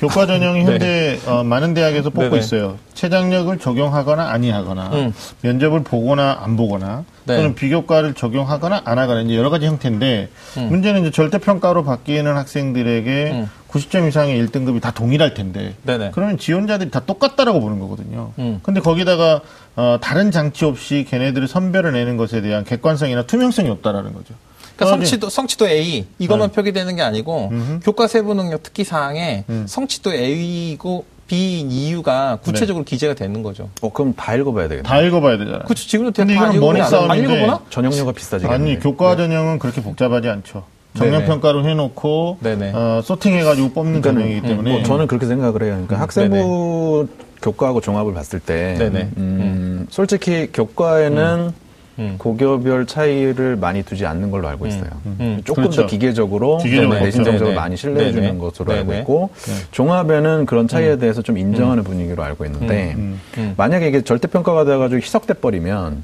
교과 전형이 현재 어, 많은 대학에서 뽑고 네네. 있어요. 최장력을 적용하거나 아니하거나 음. 면접을 보거나 안 보거나 네. 또는 비교과를 적용하거나 안 하거나 이제 여러 가지 형태인데 문제는 이제 절대 평가로 바뀌는 학생들에게 음. 90점 이상의 1등급이 다 동일할 텐데 네네. 그러면 지원자들이 다 똑같다라고 보는 거거든요. 음. 근데 거기다가 어, 다른 장치 없이 걔네들을 선별을 내는 것에 대한 객관성이나 투명성이 없다라는 거죠. 그러니까 그래가지고 성취도 성취도 A 이것만 네. 표기되는 게 아니고 교과 세부 능력 특기 사항에 음. 성취도 A이고 B인 이유가 구체적으로 기재가 되는 거죠. 어, 그럼 다 읽어봐야 되겠네. 다 읽어봐야 되잖아요. 그렇죠. 지금도 근데 다 이건 안 싸움인데? 전형료가 비싸지겠네. 아니 교과 전형은 그렇게 복잡하지 않죠. 정량 네네. 평가로 해놓고 네네. 어, 소팅해가지고 뽑는 전형이기 때문에 뭐 저는 그렇게 생각을 해요. 그러니까 학생부 교과하고 종합을 봤을 때, 네네. 음, 솔직히 교과에는 음. 고교별 차이를 많이 두지 않는 걸로 알고 있어요. 음. 조금 그렇죠. 더 기계적으로 기계적으로 네, 내신 그렇죠. 정적을 네네. 많이 신뢰해 주는. 것으로 알고 네네. 있고 종합에는 그런 차이에 대해서 좀 인정하는 분위기로 알고 있는데 음. 음. 만약에 이게 절대 평가가 돼가지고 희석돼 버리면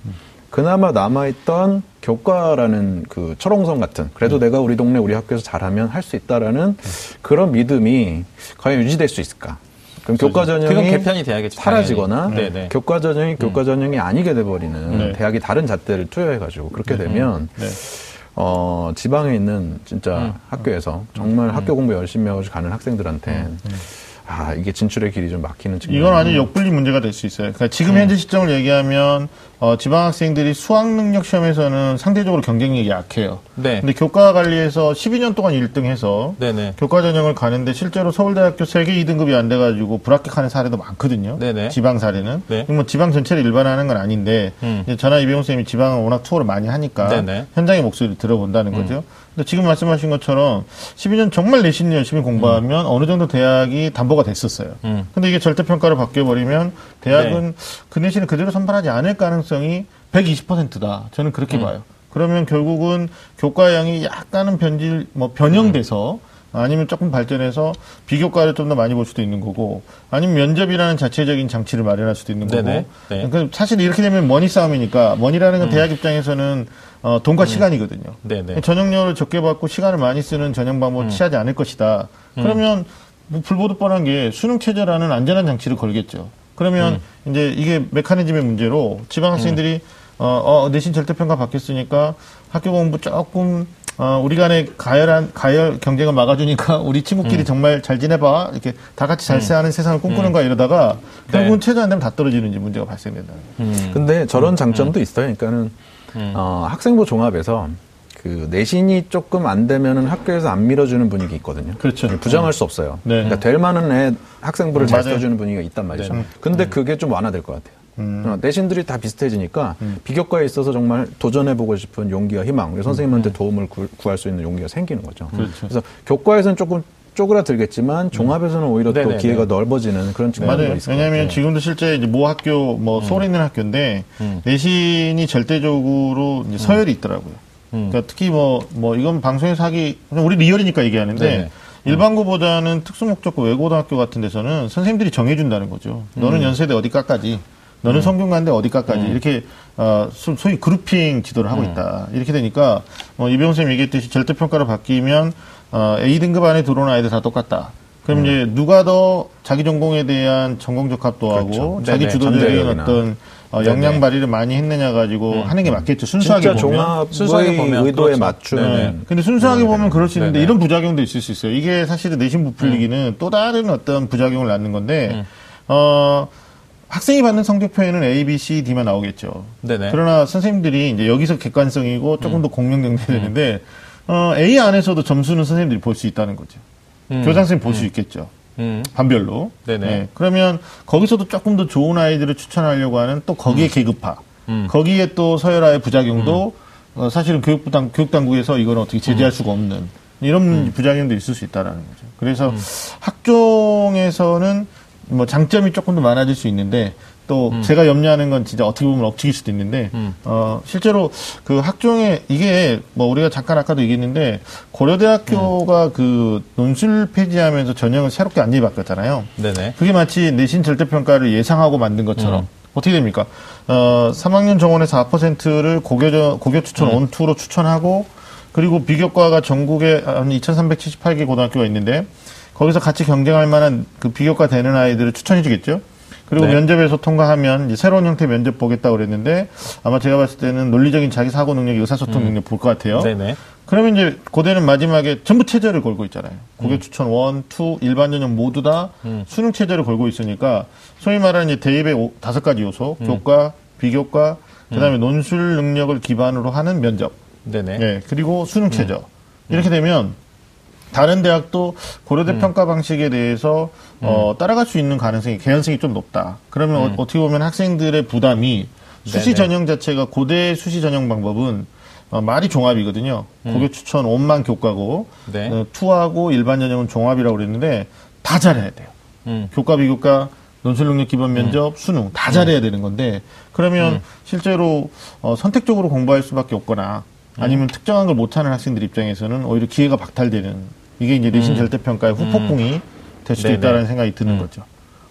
그나마 남아있던 교과라는 그 철옹성 같은 그래도 내가 우리 동네 우리 학교에서 잘하면 할 수 있다라는 그런 믿음이 과연 유지될 수 있을까? 그럼 교과 전형이 개편이 돼야겠죠. 사라지거나 당연히. 네네. 교과 전형이 교과 전형이 아니게 돼버리는 네. 대학이 다른 잣대를 투여해가지고 그렇게 되면 네. 어, 지방에 있는 진짜 학교에서 정말 학교 공부 열심히 하고 가는 학생들한테 아, 이게 진출의 길이 좀 막히는 측면이 이건 아주 역분리 문제가 될 수 있어요. 그러니까 지금 현재 시점을 얘기하면 어, 지방 학생들이 수학 능력 시험에서는 상대적으로 경쟁력이 약해요. 네. 근데 교과 관리에서 12년 동안 1등해서 네네. 교과 전형을 가는데 실제로 서울대학교 세계 2등급이 안 돼가지고 불합격하는 사례도 많거든요. 네네. 지방 사례는. 네. 뭐 지방 전체를 일반화하는 건 아닌데 음. 전화 이병호 선생님이 지방을 워낙 투어를 많이 하니까 네네. 음. 현장의 목소리를 들어본다는 거죠. 근데 지금 말씀하신 것처럼 12년 정말 내신 열심히 공부하면 어느 정도 대학이 담보가 됐었어요. 음. 근데 이게 절대 평가로 바뀌어버리면 대학은 그 내신을 그대로 선발하지 않을 가능성이 120%다. 저는 그렇게 봐요. 그러면 결국은 교과형이 약간은 변질, 뭐 변형돼서 아니면 조금 발전해서 비교과를 좀 더 많이 볼 수도 있는 거고 아니면 면접이라는 자체적인 장치를 마련할 수도 있는 거고. 네. 그 사실 이렇게 되면 머니 싸움이니까 머니라는 건 대학 입장에서는 어, 돈과 시간이거든요. 네네. 전형료를 적게 받고 시간을 많이 쓰는 전형 방법을 취하지 않을 것이다. 그러면 뭐 불보듯 뻔한 게 수능 체제라는 안전한 장치를 걸겠죠. 그러면 이제 이게 메커니즘의 문제로 지방 학생들이 어, 어, 내신 절대평가 받겠으니까 학교 공부 조금 어, 우리 간에 가열한 가열 경쟁을 막아주니까 우리 친구끼리 정말 잘 지내봐 이렇게 다 같이 잘 사는 세상을 꿈꾸는 거야 이러다가 결국은 체제 안 되면 다 떨어지는 이제 문제가 발생된다. 음. 근데 저런 장점도 있어요. 그러니까는 어, 학생부 종합에서 그 내신이 조금 안 되면은 학교에서 안 밀어주는 분위기 있거든요. 그렇죠. 부정할 수 없어요. 네. 그러니까 될 만한 애 학생부를 잘 맞아요. 써주는 분위기가 있단 말이죠. 네. 근데 그게 좀 완화될 것 같아요. 어, 내신들이 다 비슷해지니까 비교과에 있어서 정말 도전해보고 싶은 용기와 희망, 그리고 선생님한테 도움을 구, 할수 있는 용기가 생기는 거죠. 그렇죠. 그래서 교과에서는 조금 쪼그라들겠지만 종합에서는 오히려 또 네네네. 기회가 넓어지는 그런 측면이. 있을 것 왜냐하면. 지금도 실제 모 학교 뭐 서울에 있는 학교인데 내신이 절대적으로 서열이 있더라고요. 그러니까 특히 뭐뭐 이건 방송에서 하기 우리 리얼이니까 얘기하는데 네네. 일반고보다는 특수목적고 외고등학교 같은 데서는 선생님들이 정해준다는 거죠. 너는 연세대 어디까까지, 너는 성균관대 어디까까지 이렇게 어, 소- 소위 그룹핑 지도를 하고 있다. 이렇게 되니까 어, 이병호 선생님 얘기했듯이 절대평가로 바뀌면 어, A 등급 안에 들어오는 아이들 다 똑같다. 그럼 이제 누가 더 자기 전공에 대한 전공 적합도 하고 그렇죠. 자기 네네. 주도적인. 어떤 어. 역량 발휘를 많이 했느냐 가지고 하는 게 맞겠죠. 순수하게 진짜 보면. 순수하게 보면 의도에 그렇죠. 맞추는 네. 근데 순수하게 보면 그럴 수 있는데 네네. 이런 부작용도 있을 수 있어요. 이게 사실은 내신 부풀리기는 또 다른 어떤 부작용을 낳는 건데, 어, 학생이 받는 성적표에는 A, B, C, D만 나오겠죠. 네네. 그러나 선생님들이 이제 여기서 객관성이고 조금 더 공명정대야 되는데, 어, A 안에서도 점수는 선생님들이 볼 수 있다는 거죠. 교장 선생님 볼 수 있겠죠. 음. 반별로. 네네. 네, 그러면 거기서도 조금 더 좋은 아이들을 추천하려고 하는 또 거기에 계급화. 음. 거기에 또 서열화의 부작용도 어, 사실은 교육부 당, 교육당국에서 이걸 어떻게 제재할 수가 없는 이런 부작용도 있을 수 있다라는 거죠. 그래서 학종에서는 뭐 장점이 조금 더 많아질 수 있는데 또 제가 염려하는 건 진짜 어떻게 보면 억측일 수도 있는데 어 실제로 그 학종에 이게 뭐 우리가 잠깐 아까도 얘기했는데 고려대학교가 그 논술 폐지하면서 전형을 새롭게 안전히 바꿨잖아요. 네네. 그게 마치 내신 절대평가를 예상하고 만든 것처럼 어떻게 됩니까? 어, 3학년 정원에서 4%를 고교, 고교 추천 원투로 추천하고 그리고 비교과가 전국에 한 2,378개 고등학교가 있는데 거기서 같이 경쟁할 만한 그 비교과 되는 아이들을 추천해 주겠죠? 그리고 네. 면접에서 통과하면 이제 새로운 형태 면접 보겠다고 그랬는데 아마 제가 봤을 때는 논리적인 자기 사고 능력, 의사소통 능력 볼 것 같아요. 네네. 그러면 이제 고대는 마지막에 전부 최저를 걸고 있잖아요. 고교 추천 one, two, 일반 전형 모두 다 수능 최저를 걸고 있으니까 소위 말하는 이제 대입의 오- 다섯 가지 요소, 교과, 비교과, 그다음에 논술 능력을 기반으로 하는 면접, 네네. 예, 그리고 수능 최저 이렇게 되면 다른 대학도 고려대 평가 방식에 대해서 어, 따라갈 수 있는 가능성이 개연성이 좀 높다. 그러면 어, 어떻게 보면 학생들의 부담이 수시 네네. 전형 자체가 고대 수시 전형 방법은 어, 말이 종합이거든요. 고교 추천 원만 교과고 네. 어, 투하고 일반 전형은 종합이라고 그랬는데 다 잘해야 돼요. 음. 교과 비교과 논술 능력 기반 면접 수능 다 잘해야 되는 건데 그러면 실제로 어, 선택적으로 공부할 수밖에 없거나 아니면 특정한 걸 못하는 학생들 입장에서는 오히려 기회가 박탈되는 이게 이제 내신 절대평가의 후폭풍이 될 수도 네네. 있다는 생각이 드는 거죠.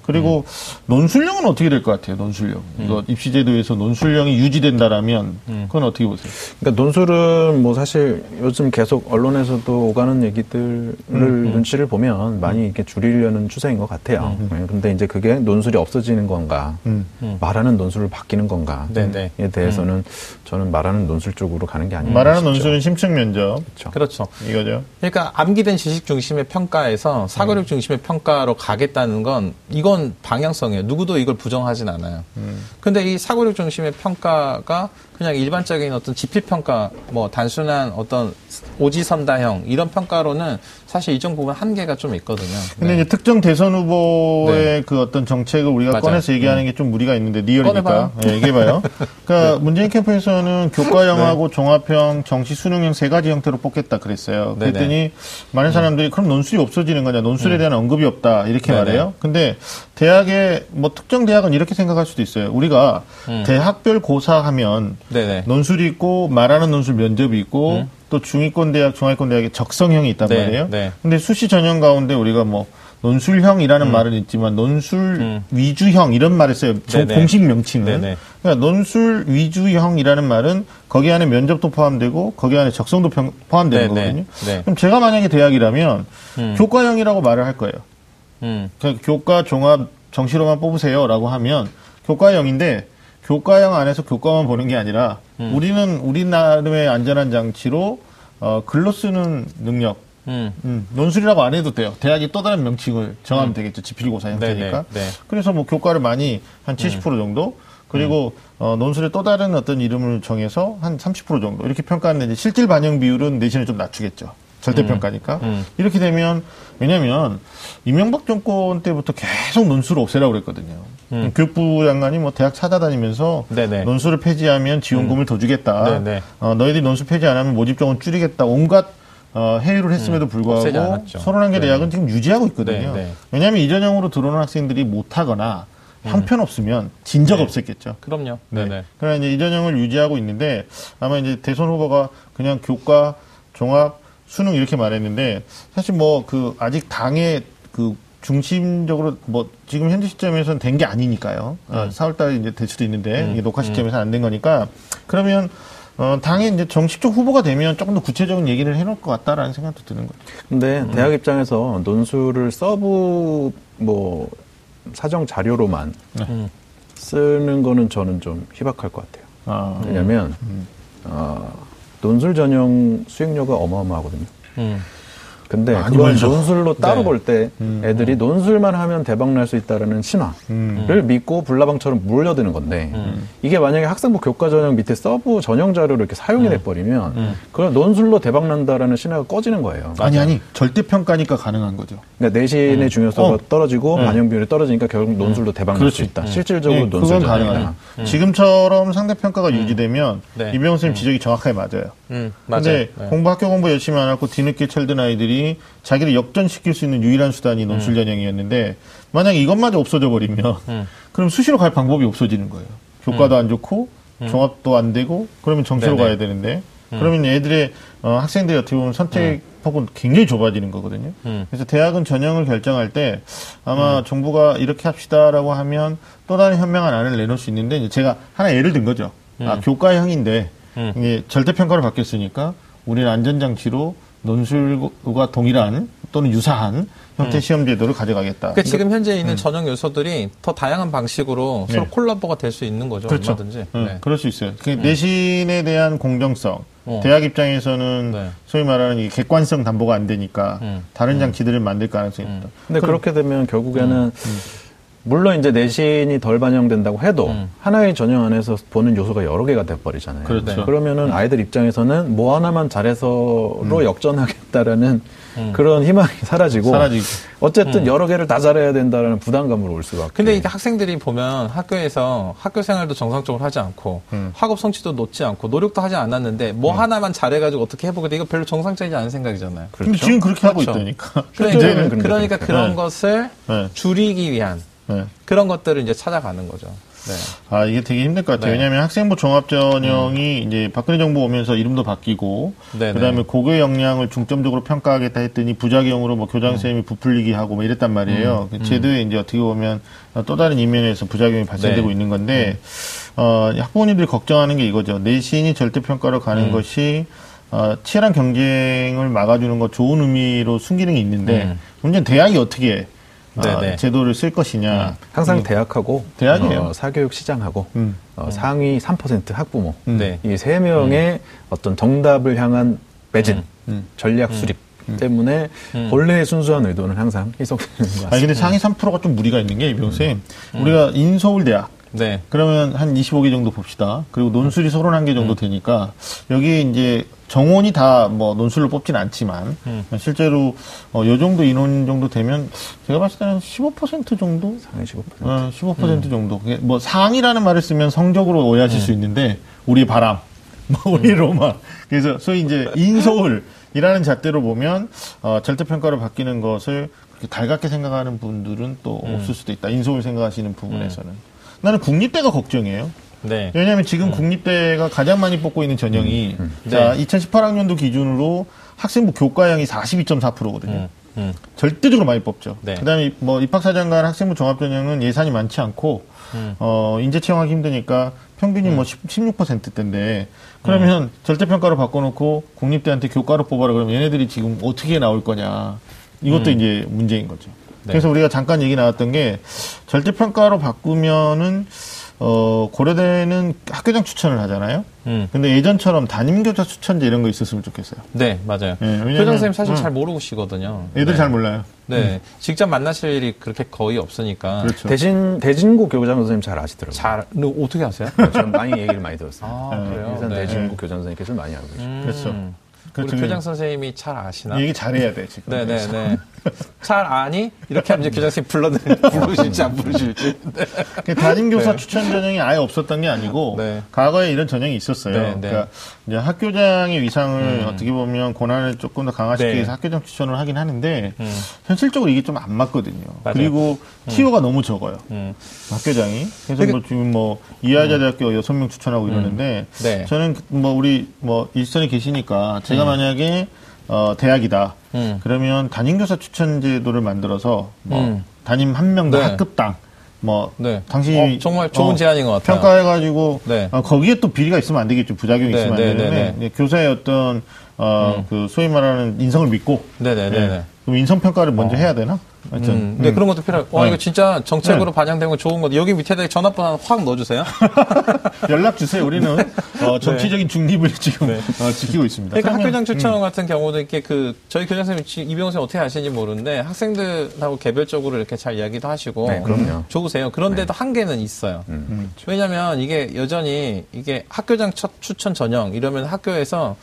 그리고 논술령은 어떻게 될 것 같아요? 논술령. 이거 입시제도에서 논술령이 유지된다라면 그건 어떻게 보세요? 그러니까 논술은 뭐 사실 요즘 계속 언론에서도 오가는 얘기들을 눈치를 보면 많이 이렇게 줄이려는 추세인 것 같아요. 네, 근데 이제 그게 논술이 없어지는 건가, 말하는 논술을 바뀌는 건가에 네네. 대해서는 저는 말하는 논술 쪽으로 가는 게 아닌가 말하는 싶죠. 논술은 심층 면접 그렇죠. 그렇죠. 이거죠. 그러니까 암기된 지식 중심의 평가에서 사고력 중심의 평가로 가겠다는 건 이건 방향성이에요. 누구도 이걸 부정하진 않아요. 근데 이 사고력 중심의 평가가 그냥 일반적인 어떤 지필 평가, 뭐 단순한 어떤 오지선다형 이런 평가로는 사실 일정 부분 한계가 좀 있거든요. 근데 네. 이제 특정 대선 후보의 네. 그 어떤 정책을 우리가 맞아요. 꺼내서 얘기하는 게좀 무리가 있는데 리얼이니까. 예, 얘기해봐요. 그러니까 문재인 캠프에서는 교과형하고 종합형, 정시 수능형 세 가지 형태로 뽑겠다 그랬어요. 그랬더니 많은 사람들이 그럼 논술이 없어지는 거냐, 논술에 대한 언급이 없다 이렇게. 말해요. 근데 대학의 뭐 특정 대학은 이렇게 생각할 수도 있어요. 우리가 대학별 고사하면 네네. 논술이 있고 말하는 논술 면접이 있고 또 중위권 대학, 중하위권 대학에 적성형이 있단 네, 말이에요. 네. 근데 수시 전형 가운데 우리가 뭐 논술형이라는 말은 있지만 논술 위주형 이런 말을 써요. 저 음. 공식 명칭은. 네네. 그러니까 논술 위주형이라는 말은 거기 안에 면접도 포함되고 거기 안에 적성도 평- 포함되는 네네. 거거든요. 네. 그럼 제가 만약에 대학이라면 음. 교과형이라고 말을 할 거예요. 음. 그러니까 교과 종합 정시로만 뽑으세요라고 하면 교과형인데 교과형 안에서 교과만 보는 게 아니라 음. 우리는 우리 나름의 안전한 장치로 어, 글로 쓰는 능력 음. 음, 논술이라고 안 해도 돼요. 대학이 또 다른 명칭을 정하면 되겠죠. 지필고사 형태니까. 음. 네네, 네. 그래서 뭐 교과를 많이 한 70% 정도 그리고 음. 어, 논술의 또 다른 어떤 이름을 정해서 한 30% 정도 이렇게 평가하는데 실질 반영 비율은 내신을 좀 낮추겠죠. 절대평가니까. 음. 이렇게 되면 왜냐면 이명박 정권 때부터 계속 논술을 없애라고 그랬거든요. 교육부 장관이 뭐 대학 찾아다니면서 음. 네네. 음. 논술을 폐지하면 지원금을 더 주겠다. 네네. 어, 너희들이 논술 폐지 안 하면 모집 정원 줄이겠다. 온갖 어, 회의를 했음에도 음. 불구하고 않았죠. 서른한 개 네. 대학은 지금 유지하고 있거든요. 네, 네. 왜냐하면 이전형으로 들어오는 학생들이 못하거나 형편없으면 진적 없었겠죠. 그럼요. 네. 네네. 그러나 이제 이전형을 유지하고 있는데 아마 이제 대선 후보가 그냥 교과, 종합, 수능 이렇게 말했는데 사실 뭐 그 아직 당의 그 중심적으로 뭐 지금 현재 시점에서는 된 게 아니니까요. 아, 4월달에 이제 될 수도 있는데 이게 녹화 시점에서 안된 거니까 그러면 어, 당의 이제 정식적 후보가 되면 조금 더 구체적인 얘기를 해놓을 것 같다라는 생각도 드는 거죠. 근데 음. 대학 입장에서 논술을 sub 뭐 사정 자료로만 음. 쓰는 거는 저는 좀 희박할 것 같아요. 아, 왜냐하면 어, 논술 전형 수익료가 어마어마하거든요. 음. 근데 그걸. 논술로 따로 네. 볼때 애들이 논술만 하면 대박 날 수 있다라는 신화를 음. 믿고 불나방처럼 몰려드는 건데 이게 만약에 학생부 교과 전형 밑에 sub 전형 자료로 이렇게 사용이 돼버리면 그런 논술로 대박 난다라는 신화가 꺼지는 거예요. 아니 아니 절대 평가니까 가능한 거죠. 그러니까 내신의 중요도가 어. 떨어지고 네. 반영 비율이 떨어지니까 결국 논술로 대박 날 수. 있다. 실질적으로 예, 논술 그건. 가능하죠. 지금처럼 상대 평가가 유지되면 네. 이병훈 선생님 지적이 정확하게 맞아요. 음. 맞아요. 근데 네. 공부 학교 공부 열심히 안 하고 뒤늦게 철든 아이들이 자기를 역전시킬 수 있는 유일한 수단이 논술 전형이었는데 만약에 이것마저 없어져 버리면 그럼 수시로 갈 방법이 없어지는 거예요. 교과도 안 좋고 종합도 안 되고 그러면 정시로 네네. 가야 되는데 그러면 애들의 어, 학생들이 어떻게 보면 선택 폭은 굉장히 좁아지는 거거든요. 음. 그래서 대학은 전형을 결정할 때 아마 정부가 이렇게 합시다라고 하면 또 다른 현명한 안을 내놓을 수 있는데 제가 하나 예를 든 거죠. 아 교과형인데 음. 이게 절대평가로 바뀌었으니까 우리는 안전장치로 논술과 동일한 또는 유사한 형태 시험 제도를 가져가겠다. 그러니까 지금 현재 있는 전형 요소들이 더 다양한 방식으로 서로 네. 콜라보가 될 수 있는 거죠. 그렇죠. 얼마든지. 응, 네. 그럴 수 있어요. 그 내신에 대한 공정성, 어. 대학 입장에서는 네. 소위 말하는 이 객관성 담보가 안 되니까 음. 다른 장치들을 만들 가능성이 있다. 근데 그럼- 그렇게 되면 결국에는 음, 물론 이제 내신이 덜 반영된다고 해도 음. 하나의 전형 안에서 보는 요소가 여러 개가 돼버리잖아요. 그렇죠. 네. 그러면은 아이들 입장에서는 뭐 하나만 잘해서로 역전하겠다라는 그런 희망이 사라지고, 사라지고. 어쨌든 여러 개를 다 잘해야 된다라는 부담감으로 올 수밖에. 근데 이게 학생들이 보면 학교에서 학교 생활도 정상적으로 하지 않고 음. 학업 성취도 높지 않고 노력도 하지 않았는데 뭐 하나만 잘해가지고 어떻게 해보겠다 이거 별로 정상적이지 않은 생각이잖아요. 근데 지금 그렇게 하고 그렇죠. 있다니까. 그러니까, 그러니까 그렇게. 그런 네. 것을 네. 줄이기 위한 네. 그런 것들을 이제 찾아가는 거죠. 아 이게 되게 힘들 것 같아요. 네. 왜냐하면 학생부 종합 전형이 이제 박근혜 정부 오면서 이름도 바뀌고 네, 그다음에 네. 고교 역량을 중점적으로 평가하겠다 했더니 부작용으로 뭐 교장 음. 선생님이 부풀리기 하고 뭐 이랬단 말이에요. 그 제도에 이제 어떻게 보면 또 다른 이면에서 부작용이 발생되고 네. 있는 건데 어, 학부모님들이 걱정하는 게 이거죠. 내신이 절대 평가로 가는 음. 것이 어, 치열한 경쟁을 막아주는 것 좋은 의미로 숨기는 게 있는데 음. 문제는 대학이 어떻게 어, 네네. 제도를 쓸 것이냐. 항상 대학하고 대학이에요. 어, 사교육 시장하고 음. 어, 상위 3% 학부모 네. 이세 명의 어떤 정답을 향한 매진 음. 전략 수립 때문에 본래의 순수한 의도는 항상 희석되는 것 같습니다. 아니 근데 상위 3%가 좀 무리가 있는 게 이병쌤 우리가 인서울대학 네. 그러면 한 25개 정도 봅시다. 그리고 논술이 31개 정도 되니까 여기 이제 정원이 다 뭐 논술로 뽑진 않지만 실제로 어, 요 정도 인원 정도 되면 제가 봤을 때는 15% 정도 상위 15%. 어, 15% 정도. 그게 뭐 상이라는 말을 쓰면 성적으로 오해하실 수 있는데 우리의 바람, 뭐 우리의 로마. 그래서 소위 이제 인서울이라는 잣대로 보면 어, 절대 평가로 바뀌는 것을 그렇게 달갑게 생각하는 분들은 또 없을 수도 있다. 인서울 생각하시는 부분에서는. 나는 국립대가 걱정이에요. 네. 왜냐하면 지금 국립대가 가장 많이 뽑고 있는 전형이 자 2018학년도 기준으로 학생부 교과형이 42.4%거든요. 음, 음. 절대적으로 많이 뽑죠. 네. 그다음에 뭐 입학사정관 학생부 종합전형은 예산이 많지 않고 음. 어 인재 채용하기 힘드니까 평균이 뭐 10, 16%대인데 그러면 음. 절대평가로 바꿔놓고 국립대한테 교과로 뽑아라 그러면 얘네들이 지금 어떻게 나올 거냐 이것도 이제 문제인 거죠. 음. 네. 그래서 우리가 잠깐 얘기 나왔던 게 절대평가로 바꾸면은 어 고려대는 학교장 추천을 하잖아요. 음. 근데 예전처럼 담임교사 추천제 이런 거 있었으면 좋겠어요. 네, 맞아요. 예, 왜냐면- 교장 선생님 사실 음. 잘 모르시거든요. 애들 네. 잘 몰라요. 네. 직접 만나실 일이 그렇게 거의 없으니까. 그렇죠. 대신 대진고 교장 선생님 잘 아시더라고요. 잘, 근데 어떻게 아세요? 저는 많이 얘기를 많이 들었어요. 아, 그래요? 일산 네. 대진고 교장 선생님께서 많이 알고 계시죠. 음. 그렇죠. 우리 그렇죠. 교장 선생님이 잘 아시나? 얘기 잘해야 돼 지금. 네네네. 잘 아니? 이렇게 하면 이제 교장 선생님 불러 부르실지 안 부르실지. 네. 그 담임교사 추천 전형이 아예 없었던 게 아니고 네. 과거에 이런 전형이 있었어요. 네, 네. 그러니까 이제 학교장의 위상을 어떻게 보면 권한을 조금 더 강화시키기 네. 위해서 학교장 추천을 하긴 하는데 음. 현실적으로 이게 좀 안 맞거든요. 맞아요. 그리고 티오가 너무 적어요. 음. 학교장이. 그래서 되게- 뭐 지금 뭐 이하자대학교 여섯 명 추천하고 이러는데 네. 저는 뭐 우리 뭐 일선에 계시니까 제가 만약에 어 대학이다. 음. 그러면 담임교사 추천 제도를 만들어서 뭐 음. 담임 한 명당 네. 학급당 뭐 네. 당신이 어, 정말 좋은 제안인 것 같아요. 평가해가지고 네. 어, 거기에 또 비리가 있으면 안 되겠죠. 부작용이 네, 있으면 네, 안 되는데 네, 네. 이제 교사의 어떤 어, 그 소위 말하는 인성을 믿고 네네네. 예. 그럼 인성 평가를 먼저 해야 되나? 하여튼 음, 네, 그런 것도 필요해요. 와, 네. 이거 진짜 정책으로 네. 반영된 거 좋은 거. 여기 밑에다 전화번호 하나 확 넣어주세요. 연락 주세요. 우리는 어, 정치적인 중립을 지금 어, 지키고 있습니다. 네. 그러니까 그러면- 학교장 추천 같은 경우도 이렇게 그 저희 교장 선생님 지- 이병호 선생님 어떻게 아시는지 모르는데 학생들하고 개별적으로 이렇게 잘 이야기도 하시고 네, 그럼요. 좋으세요. 그런데도 한계는 있어요. 음. 왜냐하면 이게 여전히 이게 학교장 첫 추천 전형 이러면 학교에서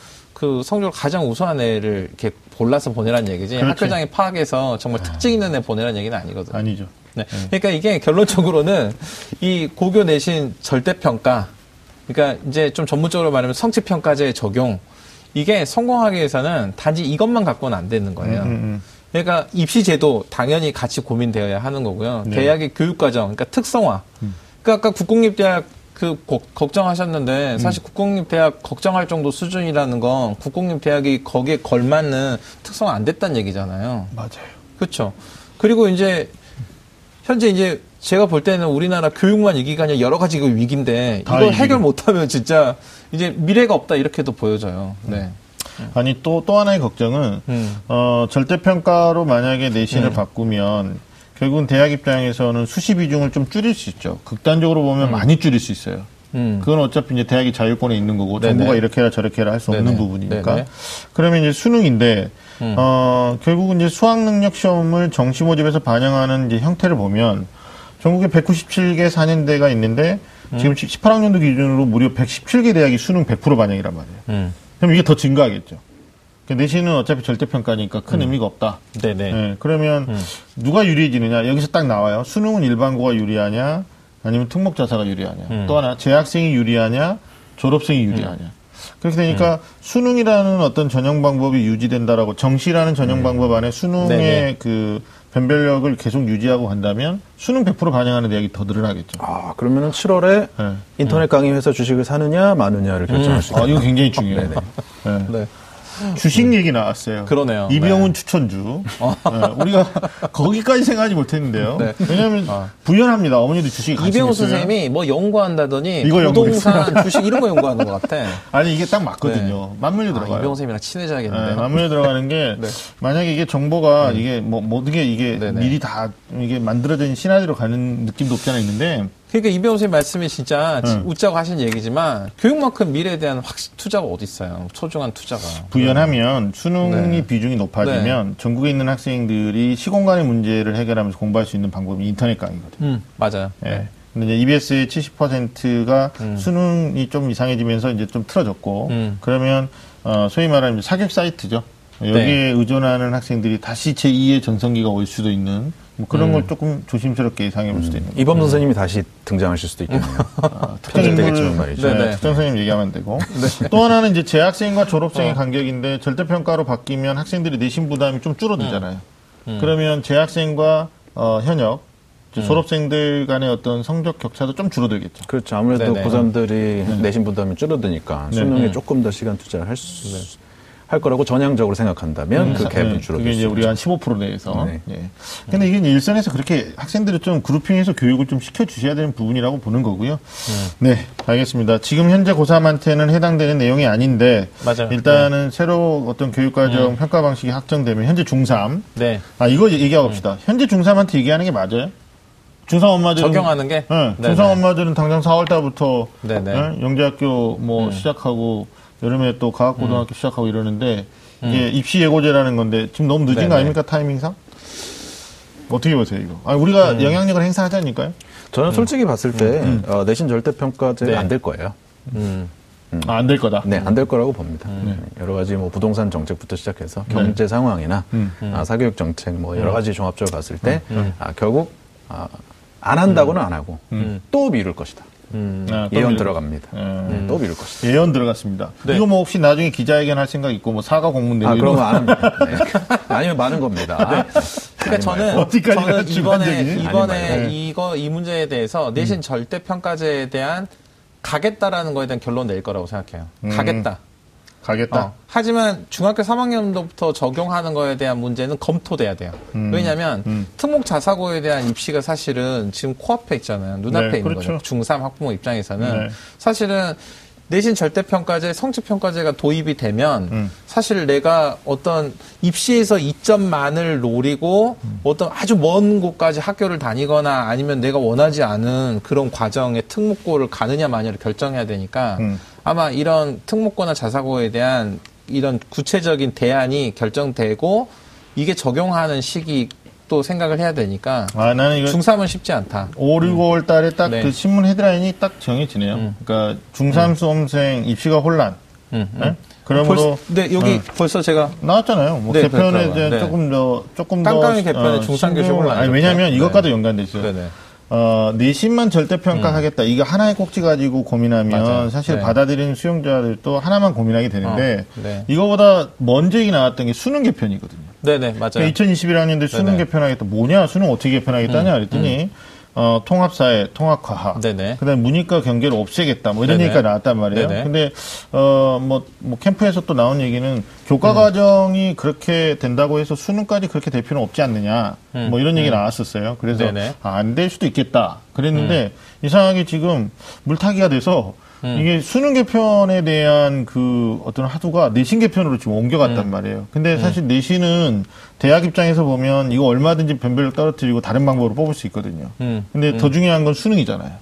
그 성적을 가장 우수한 애를 이렇게 골라서 보내라는 얘기지 그렇지. 학교장이 파악해서 정말 특징 있는 애 보내라는 얘기는 아니거든요. 아니죠. 네. 그러니까 이게 결론적으로는 이 고교 내신 절대평가, 그러니까 이제 좀 전문적으로 말하면 성취평가제 적용, 이게 성공하기 위해서는 단지 이것만 갖고는 안 되는 거예요. 음, 음. 그러니까 입시 제도 당연히 같이 고민되어야 하는 거고요. 네. 대학의 교육 과정, 그러니까 특성화. 그러니까 아까 국공립대학 그 고- 걱정하셨는데 사실 국공립대학 걱정할 정도 수준이라는 건 국공립대학이 거기에 걸맞는 특성화 안 됐다는 얘기잖아요. 맞아요. 그렇죠. 그리고 이제 현재 이제 제가 볼 때는 우리나라 교육만 위기가 아니라 여러 가지 그 위기인데 다 이걸 위기가. 해결 못하면 진짜 이제 미래가 없다 이렇게도 보여져요. 네. 아니 또또 하나의 걱정은 음. 어, 절대 평가로 만약에 내신을 음. 바꾸면 결국은 대학 입장에서는 수시 비중을 좀 줄일 수 있죠. 극단적으로 보면 많이 줄일 수 있어요. 음. 그건 어차피 이제 대학이 자율권에 있는 거고 네네. 정부가 이렇게 해라 저렇게 해라 할 수 없는. 부분이니까. 네네. 그러면 이제 수능인데 음. 어, 결국은 이제 수학 능력 시험을 정시 모집에서 반영하는 이제 형태를 보면 전국에 197개 4년대가 있는데 음. 지금 18학년도 기준으로 무려 117개 대학이 수능 100% 반영이란 말이에요. 음. 그럼 이게 더 증가하겠죠. 그 내신은 어차피 절대평가니까 큰 의미가 없다. 네네. 예, 그러면 누가 유리해지느냐? 여기서 딱 나와요. 수능은 일반고가 유리하냐? 아니면 특목자사가 유리하냐? 음. 또 하나 재학생이 유리하냐? 졸업생이 유리하냐? 그렇게 되니까 수능이라는 어떤 전형 방법이 유지된다라고 정시라는 전형 방법 안에 수능의 네네. 그 변별력을 계속 유지하고 간다면 수능 100% 반영하는 대학이 더 늘어나겠죠. 아, 그러면은 7월에 네. 인터넷 강의 회사 주식을 사느냐 마느냐를 결정할 수 아, 있다. 이거 굉장히 중요해요. 네. 네. 주식 얘기 나왔어요. 그러네요. 이병훈 추천주. 네, 우리가 거기까지 생각하지 못했는데요. 네. 왜냐하면 부연합니다. 어머니도 주식 있으면. 선생님이 뭐 연구한다더니 이거 부동산 주식 이런 거 연구하는 것 같아. 아니 이게 딱 맞거든요. 맞물려 아, 들어가요. 이병호 선생님이랑 친해져야겠는데. 네, 맞물려 들어가는 게 네. 만약에 이게 정보가 이게 뭐 모든 게 이게 네네. 미리 다 이게 만들어진 시나리오로 가는 느낌도 없지 않아 있는데 그러니까 이병호 선생님 말씀이 진짜 응. 웃자고 하신 얘기지만 교육만큼 미래에 대한 확실 투자가 어디 있어요? 초중한 투자가. 부연하면 수능이 네. 비중이 높아지면 전국에 있는 학생들이 시공간의 문제를 해결하면서 공부할 수 있는 방법이 인터넷 강의거든요. 음, 맞아요. 예. 근데 이제 EBS의 70%가 음. 수능이 좀 이상해지면서 이제 좀 틀어졌고, 음. 그러면, 어, 소위 말하는 사교육 사이트죠. 여기에 네. 의존하는 학생들이 다시 제2의 전성기가 올 수도 있는, 뭐 그런 음. 걸 조금 조심스럽게 예상해 볼 수도 있는. 이범 선생님이 다시 등장하실 수도 있겠네요. 아, 특정 인물, 되겠지만 말이죠. 네, 네네. 특정 선생님 얘기하면 안 되고. 또 하나는 이제 재학생과 졸업생의 간격인데 절대평가로 바뀌면 학생들이 내신 부담이 좀 줄어들잖아요. 그러면 재학생과 어, 현역, 이제 졸업생들 간의 어떤 성적 격차도 좀 줄어들겠죠. 그렇죠. 아무래도 네네. 고3들이 내신 부담이 줄어드니까 네. 수능에 음. 조금 더 시간 투자를 할 수, 할 거라고 전향적으로 생각한다면 그 갭은 네, 줄어들 그게 수 이제. 우리가 한15% 내에서. 네. 예. 근데 이게 일선에서 그렇게 학생들을 좀 그룹핑해서 교육을 좀 시켜 주셔야 되는 부분이라고 보는 거고요. 네, 알겠습니다. 지금 현재 고3한테는 해당되는 내용이 아닌데. 맞아요. 일단은 새로 어떤 교육과정 평가 방식이 확정되면 현재 중3. 네. 아, 이거 얘기하고 봅시다. 현재 중3한테 얘기하는 게 맞아요? 중3 엄마들은. 적용하는 게? 네. 중3 엄마들은 당장 4월 달부터 네네. 예? 영재학교 뭐 시작하고 여름에 또 과학고등학교 시작하고 이러는데 이게 입시 예고제라는 건데 지금 너무 늦은 네네. 거 아닙니까 타이밍상? 어떻게 보세요 이거? 아 우리가 영향력을 행사하자니까요. 저는 솔직히 봤을 때 어, 내신 절대 평가제가 네. 안될 거예요. 음. 아, 안 될 거다. 네, 안 될 거라고 봅니다. 여러 가지 뭐 부동산 정책부터 시작해서 네. 경제 상황이나 음. 아, 사교육 정책 뭐 여러 가지 종합적으로 봤을 때 아, 결국 아, 안 한다고는 안 하고 또 미룰 것이다. 음. 아, 또 예언 미룰 들어갑니다. 예. 네, 또 미룰 것이다. 예언 들어갔습니다. 네. 이거 뭐 혹시 나중에 기자회견 할 생각 있고 뭐 사과 공문 내고 아, 그런 거거안 합니다. 네. 아니면 많은 겁니다. 그러니까 저는 어디까지 저는 이번에. 이번에 말이에요. 이거 이 문제에 대해서 내신 음. 절대 평가제에 대한 가겠다라는 거에 대한 결론 낼 거라고 생각해요. 음. 가겠다. 가겠다. 어. 하지만 중학교 3학년도부터 적용하는 거에 대한 문제는 검토돼야 돼요. 음. 왜냐하면 음. 특목 자사고에 대한 입시가 사실은 지금 코앞에 있잖아요. 눈앞에 네, 있는 그렇죠. 거죠. 중3 학부모 입장에서는 네. 사실은 내신 절대평가제, 성취평가제가 도입이 되면 음. 사실 내가 어떤 입시에서 이점만을 노리고 음. 어떤 아주 먼 곳까지 학교를 다니거나 아니면 내가 원하지 않은 그런 과정에 특목고를 가느냐 마냐를 결정해야 되니까 음. 아마 이런 특목고나 자사고에 대한 이런 구체적인 대안이 결정되고 이게 적용하는 시기 또 생각을 해야 되니까 아 나는 이거 중3은 쉽지 않다. 5, 6, 5월 달에 딱그 네. 신문 헤드라인이 딱 정해지네요. 음. 그러니까 중3 수험생 입시가 혼란. 음, 음. 예? 그러므로 벌써, 근데 여기 어. 벌써 제가 나왔잖아요. 뭐 네, 개편에. 이제 네. 조금 더 조금 더 개편에 중상교실 신경을- 혼란 아니 이렇게. 왜냐하면 네. 이것과도 연관돼 있어요. 네네. 어, 내신만 절대 평가하겠다. 이거 하나의 꼭지 가지고 고민하면 맞아요. 사실 네. 받아들이는 수용자들도 하나만 고민하게 되는데 어, 네. 이거보다 먼저 얘기 나왔던 게 수능 개편이거든요. 네네 맞아요. 그러니까 2021학년도 수능 네네. 개편하겠다. 뭐냐? 수능 어떻게 개편하겠다냐? 그랬더니 어, 통합사회, 통합과학, 네네. 그 다음 문이과 경계를 없애겠다. 뭐 이런 네네. 얘기가 나왔단 말이에요. 네네. 근데 어 뭐 뭐 캠프에서 또 나온 얘기는 교과 과정이 그렇게 된다고 해서 수능까지 그렇게 될 필요는 없지 않느냐. 음. 뭐 이런 얘기 나왔었어요. 그래서. 아, 안 될 수도 있겠다. 그랬는데 이상하게 지금 물타기가 돼서 음. 이게 수능 개편에 대한 그 어떤 하두가 내신 개편으로 지금 옮겨갔단 음. 말이에요. 근데 사실 내신은 대학 입장에서 보면 이거 얼마든지 변별력 떨어뜨리고 다른 방법으로 뽑을 수 있거든요. 음. 근데 더 중요한 건 수능이잖아요.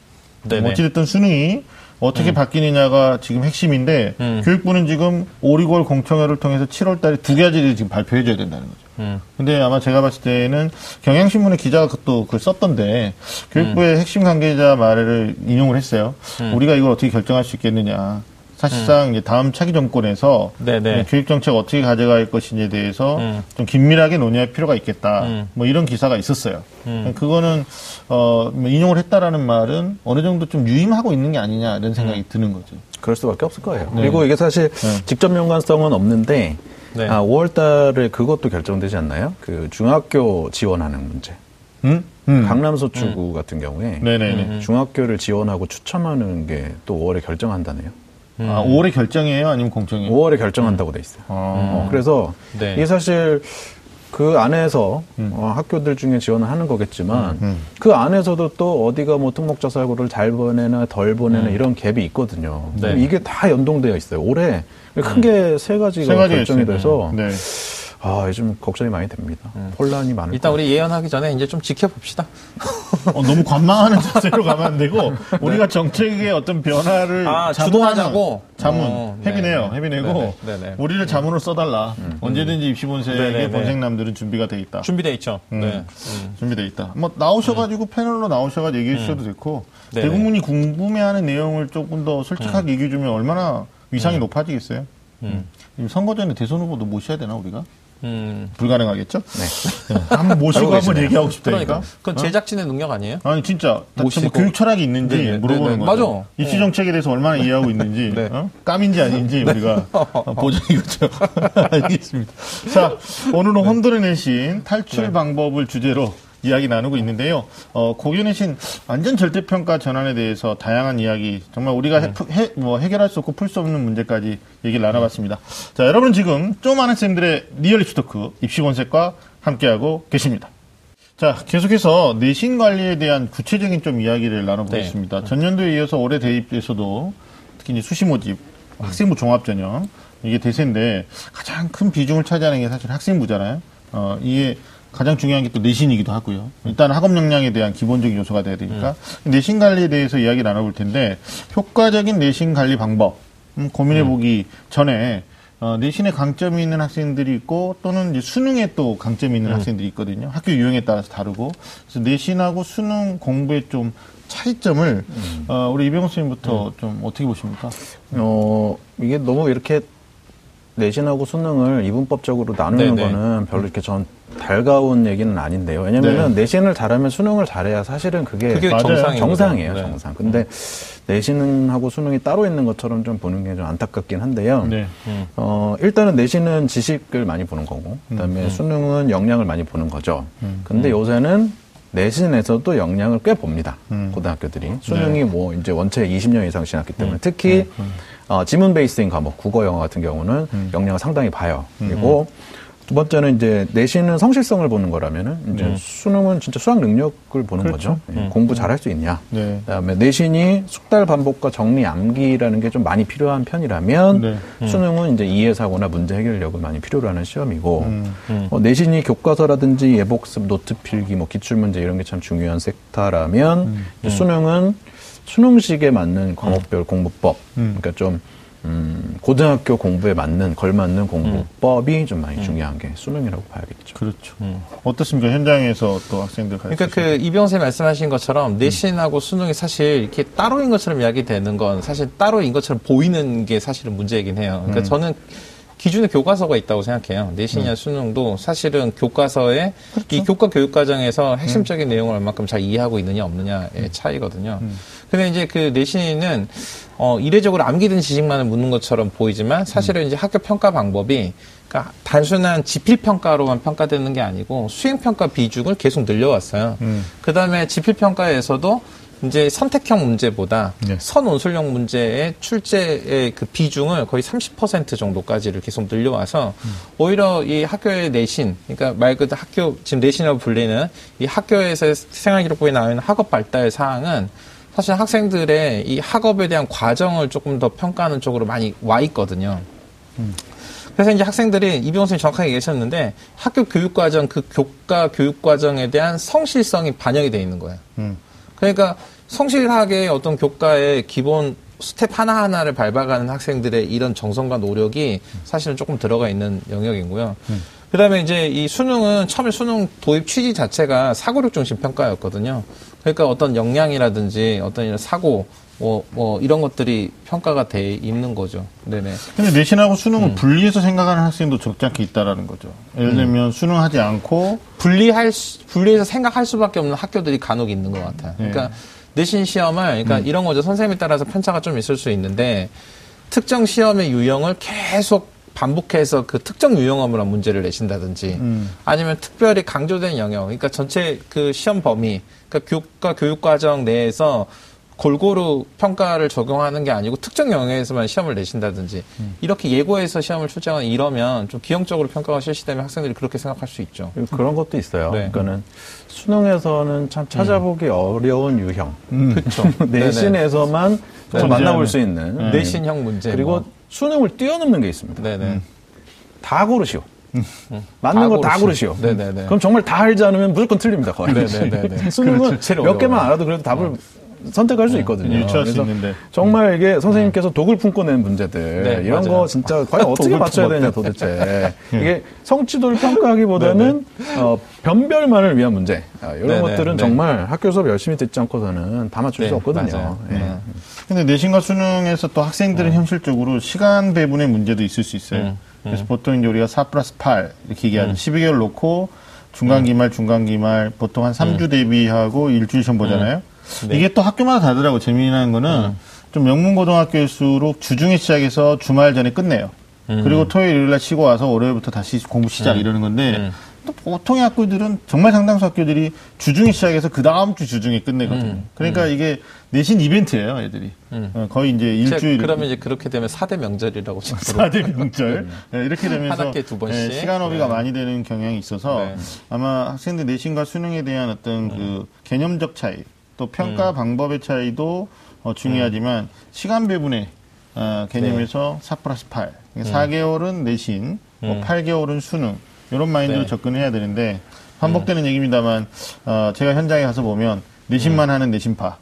네네. 뭐 어찌됐든 수능이 어떻게 바뀌느냐가 지금 핵심인데 음. 교육부는 지금 5, 6월 공청회를 통해서 7월 달에 두 가지를 지금 발표해줘야 된다는 거죠. 음. 근데 아마 제가 봤을 때는 경향신문의 기자가 또 그걸 썼던데 교육부의 핵심 관계자 말을 인용을 했어요. 우리가 이걸 어떻게 결정할 수 있겠느냐. 사실상 이제 다음 차기 정권에서 네네. 교육 정책 어떻게 가져갈 것인지에 대해서 음. 좀 긴밀하게 논의할 필요가 있겠다. 음. 뭐 이런 기사가 있었어요. 그거는 어, 뭐 인용을 했다라는 말은 어느 정도 좀 유임하고 있는 게 아니냐 이런 생각이 드는 거죠. 그럴 수밖에 없을 거예요. 그리고 이게 사실 네. 직접 연관성은 없는데 네. 아, 5월 달에 그것도 결정되지 않나요? 그 중학교 지원하는 문제. 음? 음. 강남소추구 같은 경우에 네네네. 중학교를 지원하고 추첨하는 게 또 5월에 결정한다네요. 아, 5월에 결정이에요? 아니면 공청이에요? 5월에 결정한다고 돼 있어요. 아. 어, 그래서 네. 이게 사실 그 안에서 어, 학교들 중에 지원을 하는 거겠지만 음. 그 안에서도 또 어디가 뭐 특목자 사고를 잘 보내나 덜 보내나 이런 갭이 있거든요. 네. 이게 다 연동되어 있어요. 올해 크게 세 가지가 세 결정이 있어요. 돼서 네. 아 요즘 걱정이 많이 됩니다. 혼란이 많을 일단. 우리 예언하기 전에 이제 좀 지켜봅시다. 어, 너무 관망하는 자세로 가면 안 되고 우리가 정책의 어떤 변화를 아, 주도하자고? 자문 어, 해비네요 네. 해비내고 네네, 네네. 우리를 자문으로 써달라 언제든지 입시본색의. 본색남들은 준비가 돼 있다 준비돼 있죠. 음. 네. 준비돼 있다 뭐 나오셔가지고 패널로 나오셔가지고 얘기해 주셔도 좋고. 대국민이 궁금해하는 내용을 조금 더 솔직하게 얘기해 주면 얼마나 위상이 높아지겠어요 음. 지금 선거 전에 대선 후보도 모셔야 되나 우리가 음. 불가능하겠죠 네. 네. 한번 모시고 한번. 얘기하고 싶다니까 그러니까 그건 제작진의 능력 아니에요? 아니 진짜 뭐 모시고. 교육 철학이 있는지 네네, 물어보는 네네, 거죠. 맞아. 입시 정책에 대해서 얼마나 이해하고 있는지 네. 어? 깜인지 아닌지 우리가 어, 보장이겠죠. 알겠습니다. 자 오늘은 혼돈의 내신 탈출 네. 방법을 주제로 이야기 나누고 있는데요. 어, 고교 내신 완전 절대평가 전환에 대해서 다양한 이야기, 정말 우리가 해, 해- 뭐 해결할 수 없고 풀 수 없는 문제까지 얘기를 나눠봤습니다. 자, 여러분 지금 좀 아는 쌤들의 real 입시 talk 입시 본색과 함께하고 계십니다. 자, 계속해서 내신 관리에 대한 구체적인 좀 이야기를 나눠보겠습니다. 전년도에 이어서 올해 대입에서도 특히 이제 수시 모집, 학생부 종합 전형 이게 대세인데 가장 큰 비중을 차지하는 게 사실 학생부잖아요. 어, 이게 가장 중요한 게 또 내신이기도 하고요. 일단 학업 역량에 대한 기본적인 요소가 돼야 되니까 내신 관리에 대해서 이야기 나눠볼 텐데 효과적인 내신 관리 방법 음, 고민해 보기 전에 어, 내신에 강점이 있는 학생들이 있고 또는 이제 수능에 또 강점이 있는 학생들이 있거든요. 학교 유형에 따라서 다르고 그래서 내신하고 수능 공부의 좀 차이점을 어, 우리 이병호 선생님부터 좀 어떻게 보십니까? 어, 이게 너무 이렇게 내신하고 수능을 이분법적으로 나누는 네네. 거는 별로 이렇게 전 달가운 얘기는 아닌데요. 왜냐면은 내신을 잘하면 수능을 잘해야 사실은 그게, 그게. 정상이에요. 정상이에요, 네. 정상. 근데 내신하고 수능이 따로 있는 것처럼 좀 보는 게 좀 안타깝긴 한데요. 네. 어, 일단은 내신은 지식을 많이 보는 거고, 그 다음에 수능은 역량을 많이 보는 거죠. 근데 요새는 내신에서도 역량을 꽤 봅니다. 고등학교들이. 수능이 뭐 이제 원체 20년 이상 지났기 때문에 특히 어, 지문 베이스인 과목, 국어, 영어 같은 경우는 역량을 상당히 봐요. 그리고 두 번째는 이제 내신은 성실성을 보는 거라면은 이제 수능은 진짜 수학 능력을 보는 거죠. 예, 공부 잘할 수 있냐. 네. 그다음에 내신이 숙달 반복과 정리 암기라는 게 좀 많이 필요한 편이라면 네. 수능은 이제 이해 사고나 문제 해결력을 많이 필요로 하는 시험이고 어, 내신이 교과서라든지 예복습, 노트 필기, 뭐 기출 문제 이런 게 참 중요한 섹터라면 이제 수능은 수능식에 맞는 과목별 공부법, 그러니까 좀 음, 고등학교 공부에 맞는 걸맞는 공부법이 좀 많이 중요한 게 수능이라고 봐야겠죠. 그렇죠. 어떻습니까? 현장에서 또 학생들 그러니까 그 이병훈 쌤 말씀하신 것처럼 내신하고 수능이 사실 이렇게 따로인 것처럼 이야기되는 건 사실 따로인 것처럼 보이는 게 사실은 문제이긴 해요. 그러니까 저는 기준에 교과서가 있다고 생각해요. 내신이나 수능도 사실은 교과서에 이 교과 교육 과정에서 핵심적인 내용을 얼마큼 잘 이해하고 있느냐 없느냐의 차이거든요. 근데 이제 그 내신은 어 이례적으로 암기된 지식만을 묻는 것처럼 보이지만 사실은 이제 학교 평가 방법이 그러니까 단순한 지필 평가로만 평가되는 게 아니고 수행 평가 비중을 계속 늘려왔어요. 그다음에 지필 평가에서도 이제 선택형 문제보다 네. 선온술형 문제의 출제의 그 비중을 거의 30% 정도까지를 계속 늘려와서 오히려 이 학교의 내신, 그러니까 말 그대로 학교 지금 내신이라고 불리는 이 학교에서 생활기록부에 나와 있는 학업 발달 사항은 사실 학생들의 이 학업에 대한 과정을 조금 더 평가하는 쪽으로 많이 와 있거든요. 그래서 이제 학생들이 이병훈 선생님 정확하게 얘기하셨는데 학교 교육 과정 그 교과 교육 과정에 대한 성실성이 반영이 돼 있는 거예요. 음. 그러니까 성실하게 어떤 교과의 기본 스텝 하나하나를 밟아가는 학생들의 이런 정성과 노력이 사실은 조금 들어가 있는 영역이고요. 그 다음에 이제 이 수능은 처음에 수능 도입 취지 자체가 사고력 중심 평가였거든요. 그러니까 어떤 역량이라든지 어떤 이런 사고 뭐, 뭐 이런 것들이 평가가 돼 있는 거죠. 네네. 근데 내신하고 수능을 음. 분리해서 생각하는 학생도 적지 않게 있다라는 거죠. 예를 들면 수능하지 않고 분리할 수- 분리해서 생각할 수밖에 없는 학교들이 간혹 있는 것 같아요. 그러니까 내신 시험을 그러니까 이런 거죠. 선생님에 따라서 편차가 좀 있을 수 있는데 특정 시험의 유형을 계속 반복해서 그 특정 유형으로 문제를 내신다든지 아니면 특별히 강조된 영역, 그러니까 전체 그 시험 범위, 그러니까 교육과 교육과정 내에서 골고루 평가를 적용하는 게 아니고 특정 영역에서만 시험을 내신다든지 이렇게 예고해서 시험을 출제하거나 이러면 좀 기형적으로 평가가 실시되면 학생들이 그렇게 생각할 수 있죠. 그런 것도 있어요. 네. 그러니까는 수능에서는 참 찾아보기 어려운 유형. 그렇죠. 내신에서만 정말 만나볼 수 있는. 네. 내신형 문제. 그리고 뭐. 수능을 뛰어넘는 게 있습니다. 네네. 다 고르시오. 맞는 거 다. 고르시오. 네네네. 그럼 정말 다 알지 않으면 무조건 틀립니다. 거의. 네네네네. 수능은 그렇죠. 몇 개만. 알아도 그래도 답을 선택할 수 있거든요. 유추할 수 있는데. 정말 이게 선생님께서 독을 품고 낸 문제들 네, 이런 맞아요. 거 진짜 과연 어떻게 맞춰야 되냐 도대체 이게 성취도를 평가하기보다는 어, 변별만을 위한 문제 아, 이런 네네, 것들은 네. 정말 학교 수업 열심히 듣지 않고서는 다 맞출 수 네, 없거든요. 맞아요. 예. 네. 근데 내신과 수능에서 또 학생들은 현실적으로 시간 배분의 문제도 있을 수 있어요. 음, 그래서 보통 이제 우리가 4 플러스 8 이렇게 얘기하죠. 12개월 놓고 중간 기말, 중간 기말 보통 한 3주 대비하고 일주일 시험 보잖아요. 네. 이게 또 학교마다 다르더라고. 재미난 거는 좀 명문 고등학교일수록 주중에 시작해서 주말 전에 끝내요. 그리고 토요일, 일요일 날 쉬고 와서 월요일부터 다시 공부 시작 이러는 건데 또 보통의 학교들은 정말 상당수 학교들이 주중에 시작해서 그 다음 주 주중에 끝내거든요. 그러니까 이게 내신 이벤트예요, 애들이. 어, 거의 이제 제- 일주일. 그러면 이제 그렇게 되면 4대 명절이라고 지금 4대 명절. 네, 이렇게 되면서 한 학기에 두 번씩. 네, 시간 허비가 네. 많이 되는 경향이 있어서 네. 아마 학생들 내신과 수능에 대한 어떤 그 개념적 차이, 또 평가 방법의 차이도 어, 중요하지만 시간 배분의 어, 개념에서 4 플러스 8. 4개월은 내신, 뭐 8개월은 수능. 이런 마인드로 네. 접근해야 되는데 반복되는 얘기입니다만 어, 제가 현장에 가서 보면 내신만 하는 내신파.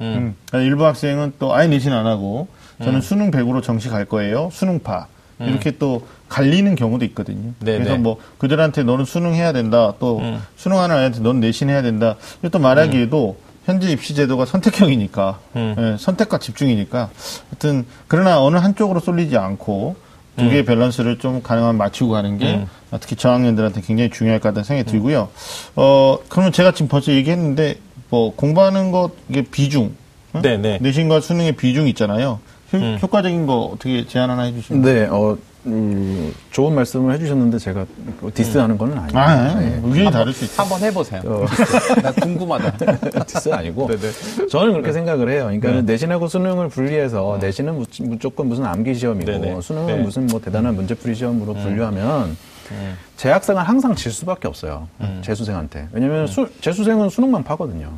음. 그러니까 일부 학생은 또 아예 내신 안 하고 저는 수능 100으로 정시 갈 거예요. 수능파. 이렇게 또 갈리는 경우도 있거든요. 네네. 그래서 뭐 그들한테 너는 수능 해야 된다. 또 수능하는 아이한테 넌 내신 해야 된다. 또 말하기에도 현재 입시 제도가 선택형이니까 예, 선택과 집중이니까 하여튼 그러나 어느 한쪽으로 쏠리지 않고 두 개의 밸런스를 좀 가능하면 맞추고 가는 게 특히 저학년들한테 굉장히 중요할 것 같다는 생각이 들고요. 어 그러면 제가 지금 벌써 얘기했는데 뭐 공부하는 것 이게 비중 응? 네네. 내신과 수능의 비중 있잖아요. 효, 효과적인 거 어떻게 제안 하나 해주시면. 네, 어, 음, 좋은 말씀을 해주셨는데 제가 diss하는 건 아니에요. 아, 네. 의견이 다를 수 있어. 한번 해보세요. 어, 나 궁금하다. 디스 아니고 네네. 저는 그렇게 생각을 해요. 그러니까 내신하고 수능을 분리해서 내신은 무- 무조건 무슨 암기 시험이고 네네. 수능은 네. 무슨 뭐 대단한 문제풀이 시험으로 분류하면 재학생은 항상 질 수밖에 없어요. 재수생한테. 왜냐하면 수- 재수생은 수능만 파거든요.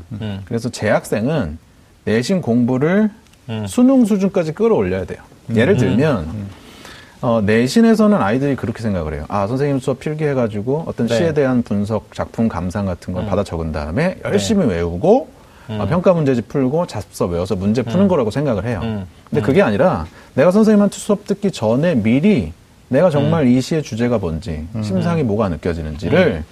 그래서 재학생은 내신 공부를 수능 수준까지 끌어올려야 돼요. 예를 들면 어, 내신에서는 아이들이 그렇게 생각을 해요. 아, 선생님 수업 필기해가지고 어떤 네. 시에 대한 분석, 작품 감상 같은 걸 받아 적은 다음에 열심히 외우고 어, 평가 문제집 풀고 자습서 외워서 문제 푸는 거라고 생각을 해요. 음. 근데 그게 아니라 내가 선생님한테 수업 듣기 전에 미리 내가 정말 이 시의 주제가 뭔지, 심상이 뭐가 느껴지는지를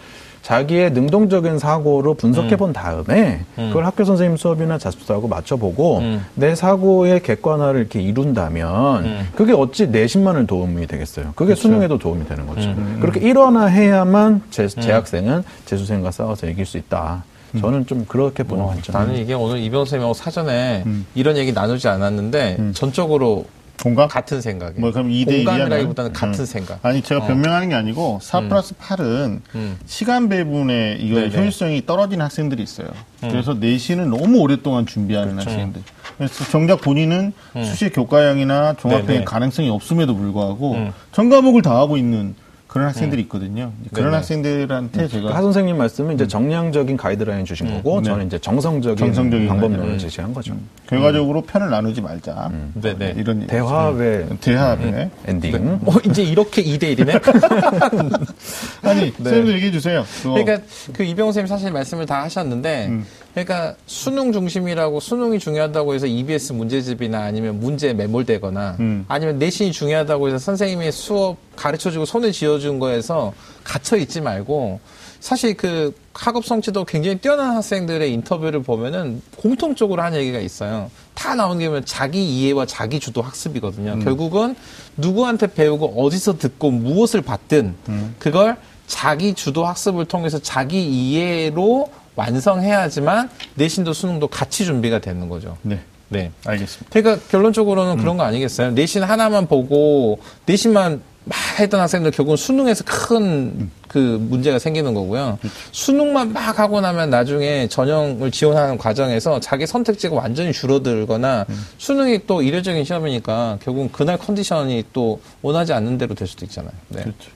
자기의 능동적인 사고로 분석해 본 다음에 그걸 학교 선생님 수업이나 자습서하고 맞춰보고 음. 내 사고의 객관화를 이렇게 이룬다면 그게 어찌 내신만을 도움이 되겠어요. 그게 수능에도 도움이 되는 거죠. 그렇게 일원화해야만 재, 재학생은 재수생과 싸워서 이길 수 있다. 저는 좀 그렇게 보는 관점. 나는 이게 오늘 이병 선생님하고 사전에 이런 얘기 나누지 않았는데 전적으로 공감? 같은 생각이에요. 뭐 그럼 2대 1이야? 공감이라기보다는 같은 생각. 아니 제가 변명하는 게 아니고 4 플러스 8은 음. 시간 배분에 이거. 효율성이 떨어진 학생들이 있어요. 그래서 내신을 너무 오랫동안 준비하는 학생들. 그래서 정작 본인은 수시 교과형이나 종합형의. 가능성이 없음에도 불구하고 음. 전 과목을 다 하고 있는 그런 학생들이 있거든요. 그런 네네. 학생들한테 제가 하 선생님 말씀은 이제 정량적인 가이드라인 주신 거고 네. 저는 이제 정성적인, 정성적인 방법론을. 제시한 거죠. 결과적으로 편을 나누지 말자. 네네. 이런 음. 대화의 대화의 엔딩. 어, 이제 이렇게 2대 1이네? 아니 선생님도 얘기해 주세요. 그거. 그러니까 그 이병호 선생님 사실 말씀을 다 하셨는데, 그러니까 수능 중심이라고 수능이 중요하다고 해서 EBS 문제집이나 아니면 문제에 매몰되거나 음. 아니면 내신이 중요하다고 해서 선생님의 수업 가르쳐주고 손을 쥐어준 거에서 갇혀 있지 말고 사실 그 학업 성취도 굉장히 뛰어난 학생들의 인터뷰를 보면은 공통적으로 한 얘기가 있어요. 다 나오는 게 뭐냐면 자기 이해와 자기 주도 학습이거든요. 결국은 누구한테 배우고 어디서 듣고 무엇을 받든 그걸 자기 주도 학습을 통해서 자기 이해로 완성해야지만 내신도 수능도 같이 준비가 되는 거죠. 네. 네. 알겠습니다. 그러니까 결론적으로는 그런 거 아니겠어요? 내신 하나만 보고 내신만 막 했던 학생들 결국은 수능에서 큰 그 문제가 생기는 거고요. 수능만 막 하고 나면 나중에 전형을 지원하는 과정에서 자기 선택지가 완전히 줄어들거나 수능이 또 이례적인 시험이니까 결국은 그날 컨디션이 또 원하지 않는 대로 될 수도 있잖아요. 네. 그렇죠.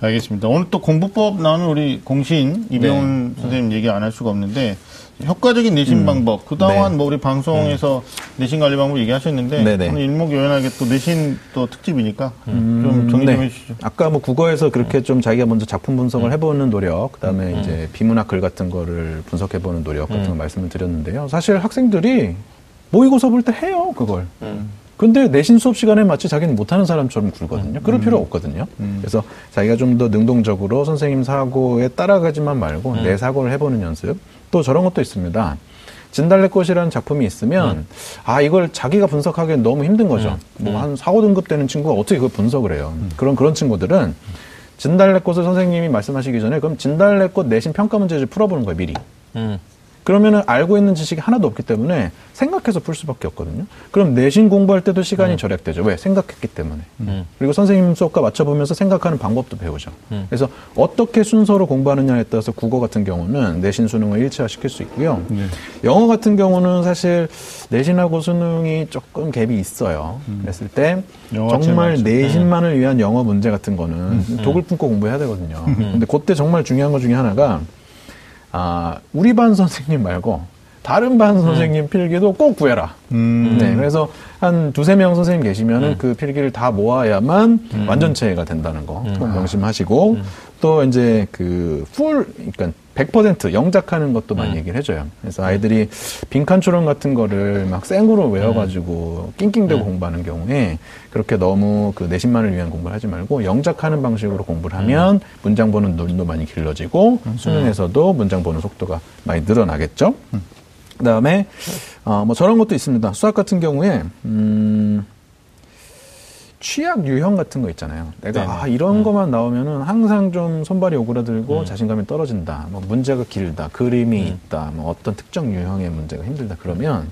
알겠습니다. 오늘 또 공부법 나오는 우리 공신 이병훈 선생님 얘기 안 할 수가 없는데 효과적인 내신 방법 그동안 네. 뭐 우리 방송에서 내신 관리 방법 얘기하셨는데 네네. 오늘 일목요연하게 또 내신 또 특집이니까 좀 정리 좀 네. 해주시죠. 아까 뭐 국어에서 그렇게 좀 자기가 먼저 작품 분석을 해보는 노력, 그다음에 이제 비문학 글 같은 거를 분석해보는 노력 같은 거 말씀을 드렸는데요. 사실 학생들이 모의고사 볼 때 해요, 그걸. 근데 내신 수업 시간에 마치 자기는 못하는 사람처럼 굴거든요. 그럴 필요 없거든요. 그래서 자기가 좀 더 능동적으로 선생님 사고에 따라가지만 말고 내 사고를 해보는 연습. 또 저런 것도 있습니다. 진달래꽃이라는 작품이 있으면 아 이걸 자기가 분석하기엔 너무 힘든 거죠. 뭐한 4, 5등급 되는 친구가 어떻게 그걸 분석을 해요. 그런 그런 친구들은 진달래꽃을 선생님이 말씀하시기 전에 그럼 진달래꽃 내신 평가 문제를 풀어보는 거예요 미리. 음. 그러면은 알고 있는 지식이 하나도 없기 때문에 생각해서 풀 수밖에 없거든요. 그럼 내신 공부할 때도 시간이 절약되죠. 왜? 생각했기 때문에. 그리고 선생님 수업과 맞춰보면서 생각하는 방법도 배우죠. 그래서 어떻게 순서로 공부하느냐에 따라서 국어 같은 경우는 내신 수능을 일치화시킬 수 있고요. 영어 같은 경우는 사실 내신하고 수능이 조금 갭이 있어요. 그랬을 때 정말. 내신만을 위한 영어 문제 같은 거는 독을 품고 공부해야 되거든요. 근데 그때 정말 중요한 것 중에 하나가 아, 우리 반 선생님 말고 다른 반 선생님 필기도 꼭 구해라. 음. 네, 그래서 한 두세 명 선생님 계시면은 그 필기를 다 모아야만 완전체가 된다는 거. 꼭 명심하시고 또 이제 그 풀, 그러니까 100% 영작하는 것도 많이 얘기를 해줘요. 그래서 아이들이 빈칸 초론 같은 거를 막 생으로 외워가지고 낑낑대고 공부하는 경우에 그렇게 너무 그 내신만을 위한 공부를 하지 말고 영작하는 방식으로 공부를 하면 문장 보는 눈도 많이 길러지고 수능에서도 문장 보는 속도가 많이 늘어나겠죠. 그다음에 어, 뭐 저런 것도 있습니다. 수학 같은 경우에 음, 취약 유형 같은 거 있잖아요. 내가 네네. 아, 이런 것만 나오면은 항상 좀 손발이 오그라들고 자신감이 떨어진다. 뭐 문제가 길다, 그림이 있다, 뭐 어떤 특정 유형의 문제가 힘들다. 그러면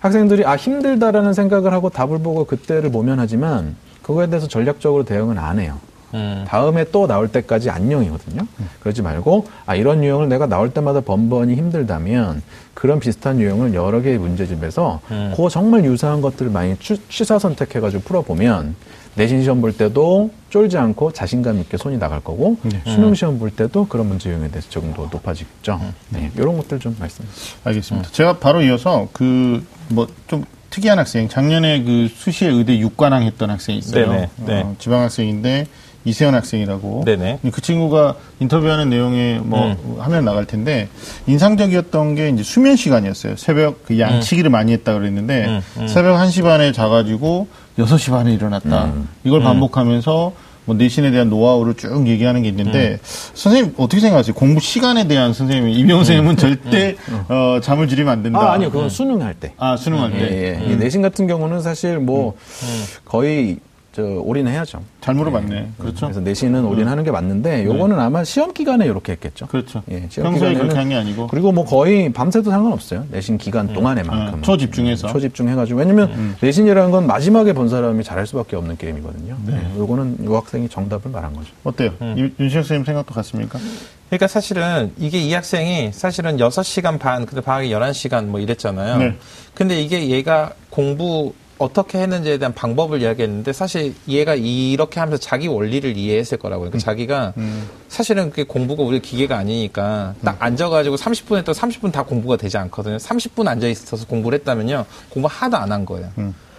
학생들이 아 힘들다라는 생각을 하고 답을 보고 그때를 모면하지만 그거에 대해서 전략적으로 대응은 안 해요. 음. 다음에 또 나올 때까지 안녕이거든요. 그러지 말고 아 이런 유형을 내가 나올 때마다 번번이 힘들다면 그런 비슷한 유형을 여러 개의 문제집에서 그 정말 유사한 것들을 많이 취, 취사 선택해가지고 풀어보면 내신 시험 볼 때도 쫄지 않고 자신감 있게 손이 나갈 거고 수능 시험 볼 때도 그런 문제 유형에 대해서 적응도가 높아지겠죠. 네, 이런 것들 좀 말씀. 알겠습니다. 제가 바로 이어서 그 뭐 좀 특이한 학생 작년에 그 수시에 의대 6관왕 했던 학생이 있어요. 네네, 네. 어, 지방 학생인데 이세현 학생이라고. 네네. 그 친구가 인터뷰하는 내용에 뭐 화면 나갈 텐데 인상적이었던 게 이제 수면 시간이었어요. 새벽 그 양치기를 많이 했다 그랬는데 새벽 1시 반에 자가지고 6시 반에 일어났다. 이걸 반복하면서 뭐 내신에 대한 노하우를 쭉 얘기하는 게 있는데 선생님 어떻게 생각하세요? 공부 시간에 대한 선생님 이병훈 선생님은 절대 어, 잠을 줄이면 안 된다. 아 아니요, 그건 수능할 때. 아, 수능할 때. 예, 예. 이 내신 같은 경우는 사실 뭐 거의 저 올인해야죠. 잘 물어봤네. 그렇죠? 그래서 내신은 올인하는 게 맞는데 요거는 아마 시험 기간에 이렇게 했겠죠. 그렇죠. 예, 시험 평소에 기간에는 그렇게 한 게 아니고. 그리고 뭐 거의 밤새도 상관없어요. 내신 기간 동안에만큼. 어, 초집중해서. 초집중해가지고 왜냐면 내신이라는 건 마지막에 본 사람이 잘할 수밖에 없는 게임이거든요. 네. 요거는 요 학생이 정답을 말한 거죠. 어때요? 이- 윤시혁 선생님 생각도 같습니까? 그러니까 사실은 이게 이 학생이 사실은 6시간 반, 근데 방학이 11시간 뭐 이랬잖아요. 네. 근데 이게 얘가 공부 어떻게 했는지에 대한 방법을 이야기했는데 사실 얘가 이렇게 하면서 자기 원리를 이해했을 거라고. 그러니까 자기가 사실은 그게 공부가 우리 기계가 아니니까 딱 앉아가지고 30분 했다 30분 다 공부가 되지 않거든요. 30분 앉아 있어서 공부를 했다면요. 공부 하나도 안 한 거예요.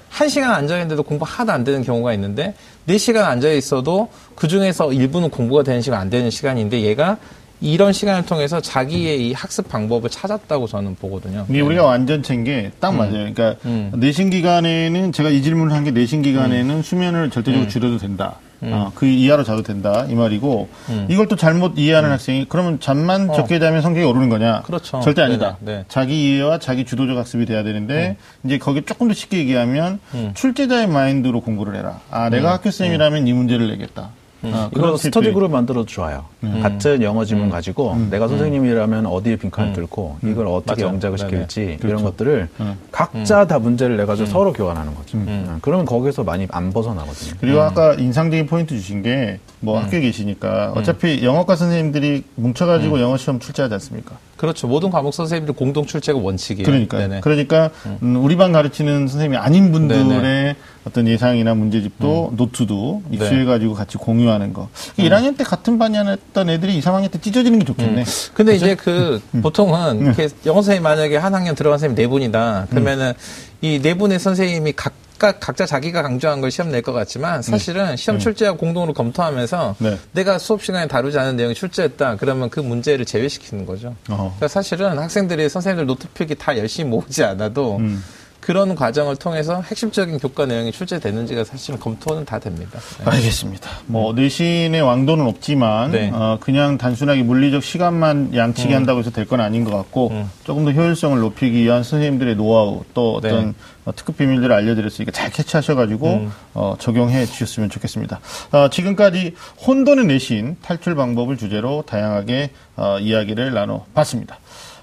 한 시간 앉아 있는데도 공부 하나도 안 되는 경우가 있는데 네 시간 앉아 있어도 그 중에서 일부는 공부가 되는 시간 안 되는 시간인데 얘가 이런 시간을 통해서 자기의 이 학습 방법을 찾았다고 저는 보거든요. 이게 우리가 완전체인 게딱 맞아요. 그러니까 내신 기간에는 제가 이 질문을 한 게 내신 기간에는 수면을 절대적으로 줄여도 된다. 음. 어, 그 이하로 자도 된다 이 말이고 음. 이걸 또 잘못 이해하는 음. 학생이 그러면 잠만 어. 적게 자면 성적이 오르는 거냐? 그렇죠. 절대 아니다. 네네. 네. 자기 이해와 자기 주도적 학습이 돼야 되는데 음. 이제 거기 조금 더 쉽게 얘기하면 음. 출제자의 마인드로 공부를 해라. 아 내가 학교 쌤이라면 이 문제를 내겠다. 음. 아, 그런 스터디 그룹 만들어도 좋아요. 음. 같은 영어 지문 음. 가지고 음. 내가 선생님이라면 어디에 빈칸을 뚫고 이걸 어떻게 맞아. 영작을 시킬지 네네. 이런 그렇죠. 것들을 각자 다 문제를 내가지고 서로 교환하는 거죠. 그러면 거기서 많이 안 벗어나거든요. 그리고 아까 인상적인 포인트 주신 게 뭐 학교에 계시니까 어차피 영어과 선생님들이 뭉쳐가지고 영어 시험 출제하지 않습니까? 그렇죠. 모든 과목 선생님들 공동 출제가 원칙이에요. 그러니까. 그러니까 음. 우리 반 가르치는 선생님이 아닌 분들의 네네. 어떤 예상이나 문제집도 음. 노트도 네. 입수해 가지고 네. 같이 공유하는 거. 음. 1학년 때 같은 반이었던 애들이 2, 3학년 때 찢어지는 게 좋겠네. 음. 근데 그렇죠? 이제 그 음. 보통은 이렇게 영어 선생님 만약에 한 학년 들어간 선생님 네 분이다. 그러면은 이 네 분의 선생님이 각 각각 각자 자기가 강조한 걸 시험 낼 것 같지만 사실은 네. 시험 네. 출제하고 공동으로 검토하면서 네. 내가 수업 시간에 다루지 않은 내용이 출제했다 그러면 그 문제를 제외시키는 거죠. 그러니까 사실은 학생들이 선생님들 노트 필기 다 열심히 모으지 않아도 음. 그런 과정을 통해서 핵심적인 교과 내용이 출제되는지가 사실은 검토는 다 됩니다. 네. 알겠습니다. 뭐 내신의 왕도는 없지만 네. 어, 그냥 단순하게 물리적 시간만 양치기 음. 한다고 해서 될 건 아닌 것 같고 음. 조금 더 효율성을 높이기 위한 선생님들의 노하우 또 어떤 네. 어, 특급 비밀들을 알려드렸으니까 잘 캐치하셔가지고 음. 어, 적용해 주셨으면 좋겠습니다. 어, 지금까지 혼돈의 내신 탈출 방법을 주제로 다양하게 어, 이야기를 나눠봤습니다.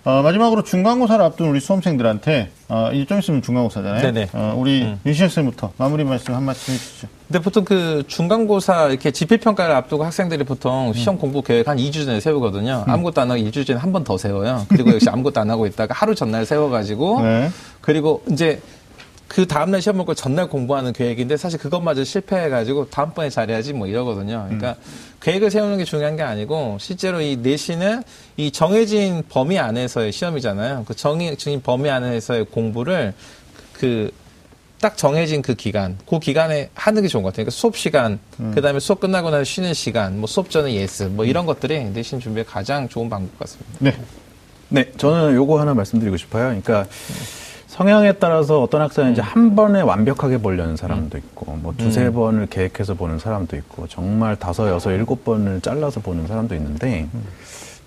어, 마지막으로 중간고사를 앞둔 우리 수험생들한테 어, 이제 좀 있으면 중간고사잖아요. 네네. 어, 우리 음. 윤시현 쌤부터 마무리 말씀 한 말씀 해주시죠. 근데 보통 그 중간고사 이렇게 지필평가를 앞두고 학생들이 보통 음. 시험 공부 계획 한 2주 전에 세우거든요. 음. 아무것도 안 하고 2주 전에 한 번 더 세워요. 그리고 역시 아무것도 안 하고 있다가 하루 전날 세워가지고 네. 그리고 이제 그 다음날 시험 볼걸 전날 공부하는 계획인데 사실 그것마저 실패해가지고 다음번에 잘해야지 뭐 이러거든요. 그러니까 음. 계획을 세우는 게 중요한 게 아니고 실제로 이 내신은 이 정해진 범위 안에서의 시험이잖아요. 그 정해진 범위 안에서의 공부를 그 딱 정해진 그 기간, 그 기간에 하는 게 좋은 것 같아요. 그러니까 수업 시간, 음. 그 다음에 수업 끝나고 나서 쉬는 시간, 뭐 수업 전에 예습, 뭐 이런 것들이 내신 준비에 가장 좋은 방법 같습니다. 네. 네, 저는 요거 하나 말씀드리고 싶어요. 그러니까 음. 성향에 따라서 어떤 학생은 음. 이제 한 번에 완벽하게 보려는 사람도 음. 있고, 뭐 두세 음. 번을 계획해서 보는 사람도 있고, 정말 다섯, 여섯, 일곱 번을 잘라서 보는 사람도 있는데, 음.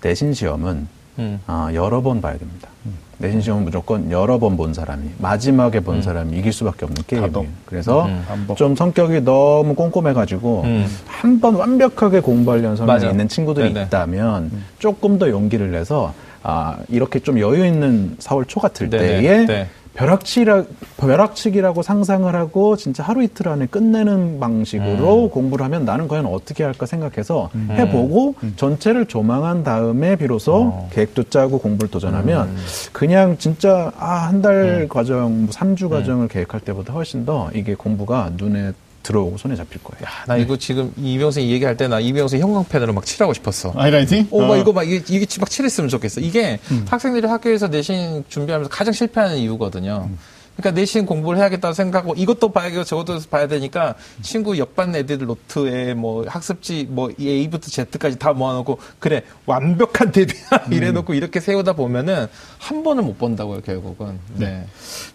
내신 시험은 음. 아, 여러 번 봐야 됩니다. 음. 내신 시험은 무조건 여러 번 본 사람이, 마지막에 본 사람이 이길 수밖에 없는 게임이에요. 그래서 좀 성격이 너무 꼼꼼해가지고, 한 번 완벽하게 공부하려는 성향이 있는 친구들이 네네. 있다면, 조금 더 용기를 내서, 아, 이렇게 좀 여유 있는 4월 초 같을 네네. 때에 네. 벼락치기라, 벼락치기라고 상상을 하고 진짜 하루 이틀 안에 끝내는 방식으로 음. 공부를 하면 나는 과연 어떻게 할까 생각해서 음. 해보고 음. 전체를 조망한 다음에 비로소 어. 계획도 짜고 공부를 도전하면 음. 그냥 진짜 아, 한달 음. 과정, 뭐 3주 과정을 계획할 때보다 훨씬 더 이게 공부가 눈에 들어오고 손에 잡힐 거예요. 야, 나 이거 지금 이병생 얘기할 때 나 이병생 형광펜으로 막 칠하고 싶었어. 아이라이팅? 오, 어, 막 이거 막 이게, 이게 막 칠했으면 좋겠어. 이게 음. 학생들이 학교에서 내신 준비하면서 가장 실패하는 이유거든요. 음. 그러니까 내신 공부를 해야겠다고 생각하고 이것도 봐야겠고 저것도 봐야 되니까 친구 옆반 애들 노트에 뭐 학습지 뭐 A부터 Z까지 다 모아놓고 그래 완벽한 대비야 음. 이래놓고 이렇게 세우다 보면은 한 번을 못 본다고요 결국은. 네. 네.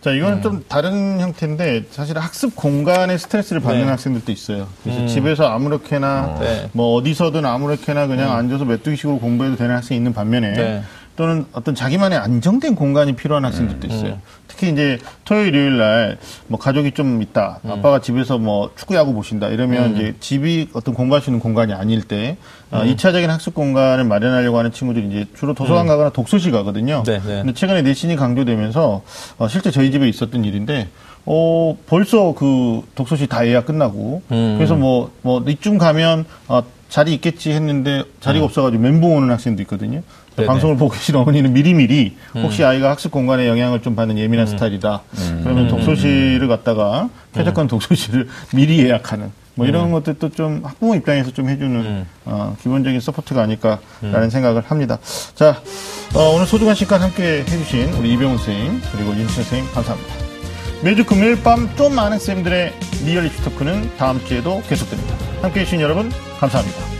자 이거는 음. 좀 다른 형태인데 사실 학습 공간에 스트레스를 받는 네. 학생들도 있어요. 그래서 음. 집에서 아무렇게나 어. 네. 뭐 어디서든 아무렇게나 그냥 음. 앉아서 메뚜기식으로 공부해도 되는 학생이 있는 반면에. 네. 또는 어떤 자기만의 안정된 공간이 필요한 학생들도 음, 있어요. 음. 특히 이제 토요일, 일요일 날 뭐 가족이 좀 있다. 음. 아빠가 집에서 뭐 축구 야구 보신다. 이러면 음. 이제 집이 어떤 공부할 수 있는 공간이 아닐 때 어, 2차적인 음. 학습 공간을 마련하려고 하는 친구들이 이제 주로 도서관 음. 가거나 독서실 가거든요. 네, 네. 근데 최근에 내신이 강조되면서 어, 실제 저희 집에 있었던 일인데 어, 벌써 그 독서실 다 예약 끝나고, 그래서 뭐, 뭐, 이쯤 가면, 어, 자리 있겠지 했는데 자리가 음. 없어가지고 멘붕 오는 학생도 있거든요. 네네. 방송을 보고 계신 어머니는 미리미리 음. 혹시 아이가 학습 공간에 영향을 좀 받는 예민한 음. 스타일이다. 음. 그러면 음. 독서실을 갔다가 쾌적한 독서실을 미리 예약하는 뭐 이런 것들도 좀 학부모 입장에서 좀 해주는 어, 기본적인 support가 아닐까라는 생각을 합니다. 자, 어, 오늘 소중한 시간 함께 해주신 우리 이병훈 선생님 그리고 윤신 선생님 감사합니다. 매주 금요일 밤 좀 많은 쌤들의 리얼리티 토크는 다음 주에도 계속됩니다. 함께 해 주신 여러분 감사합니다.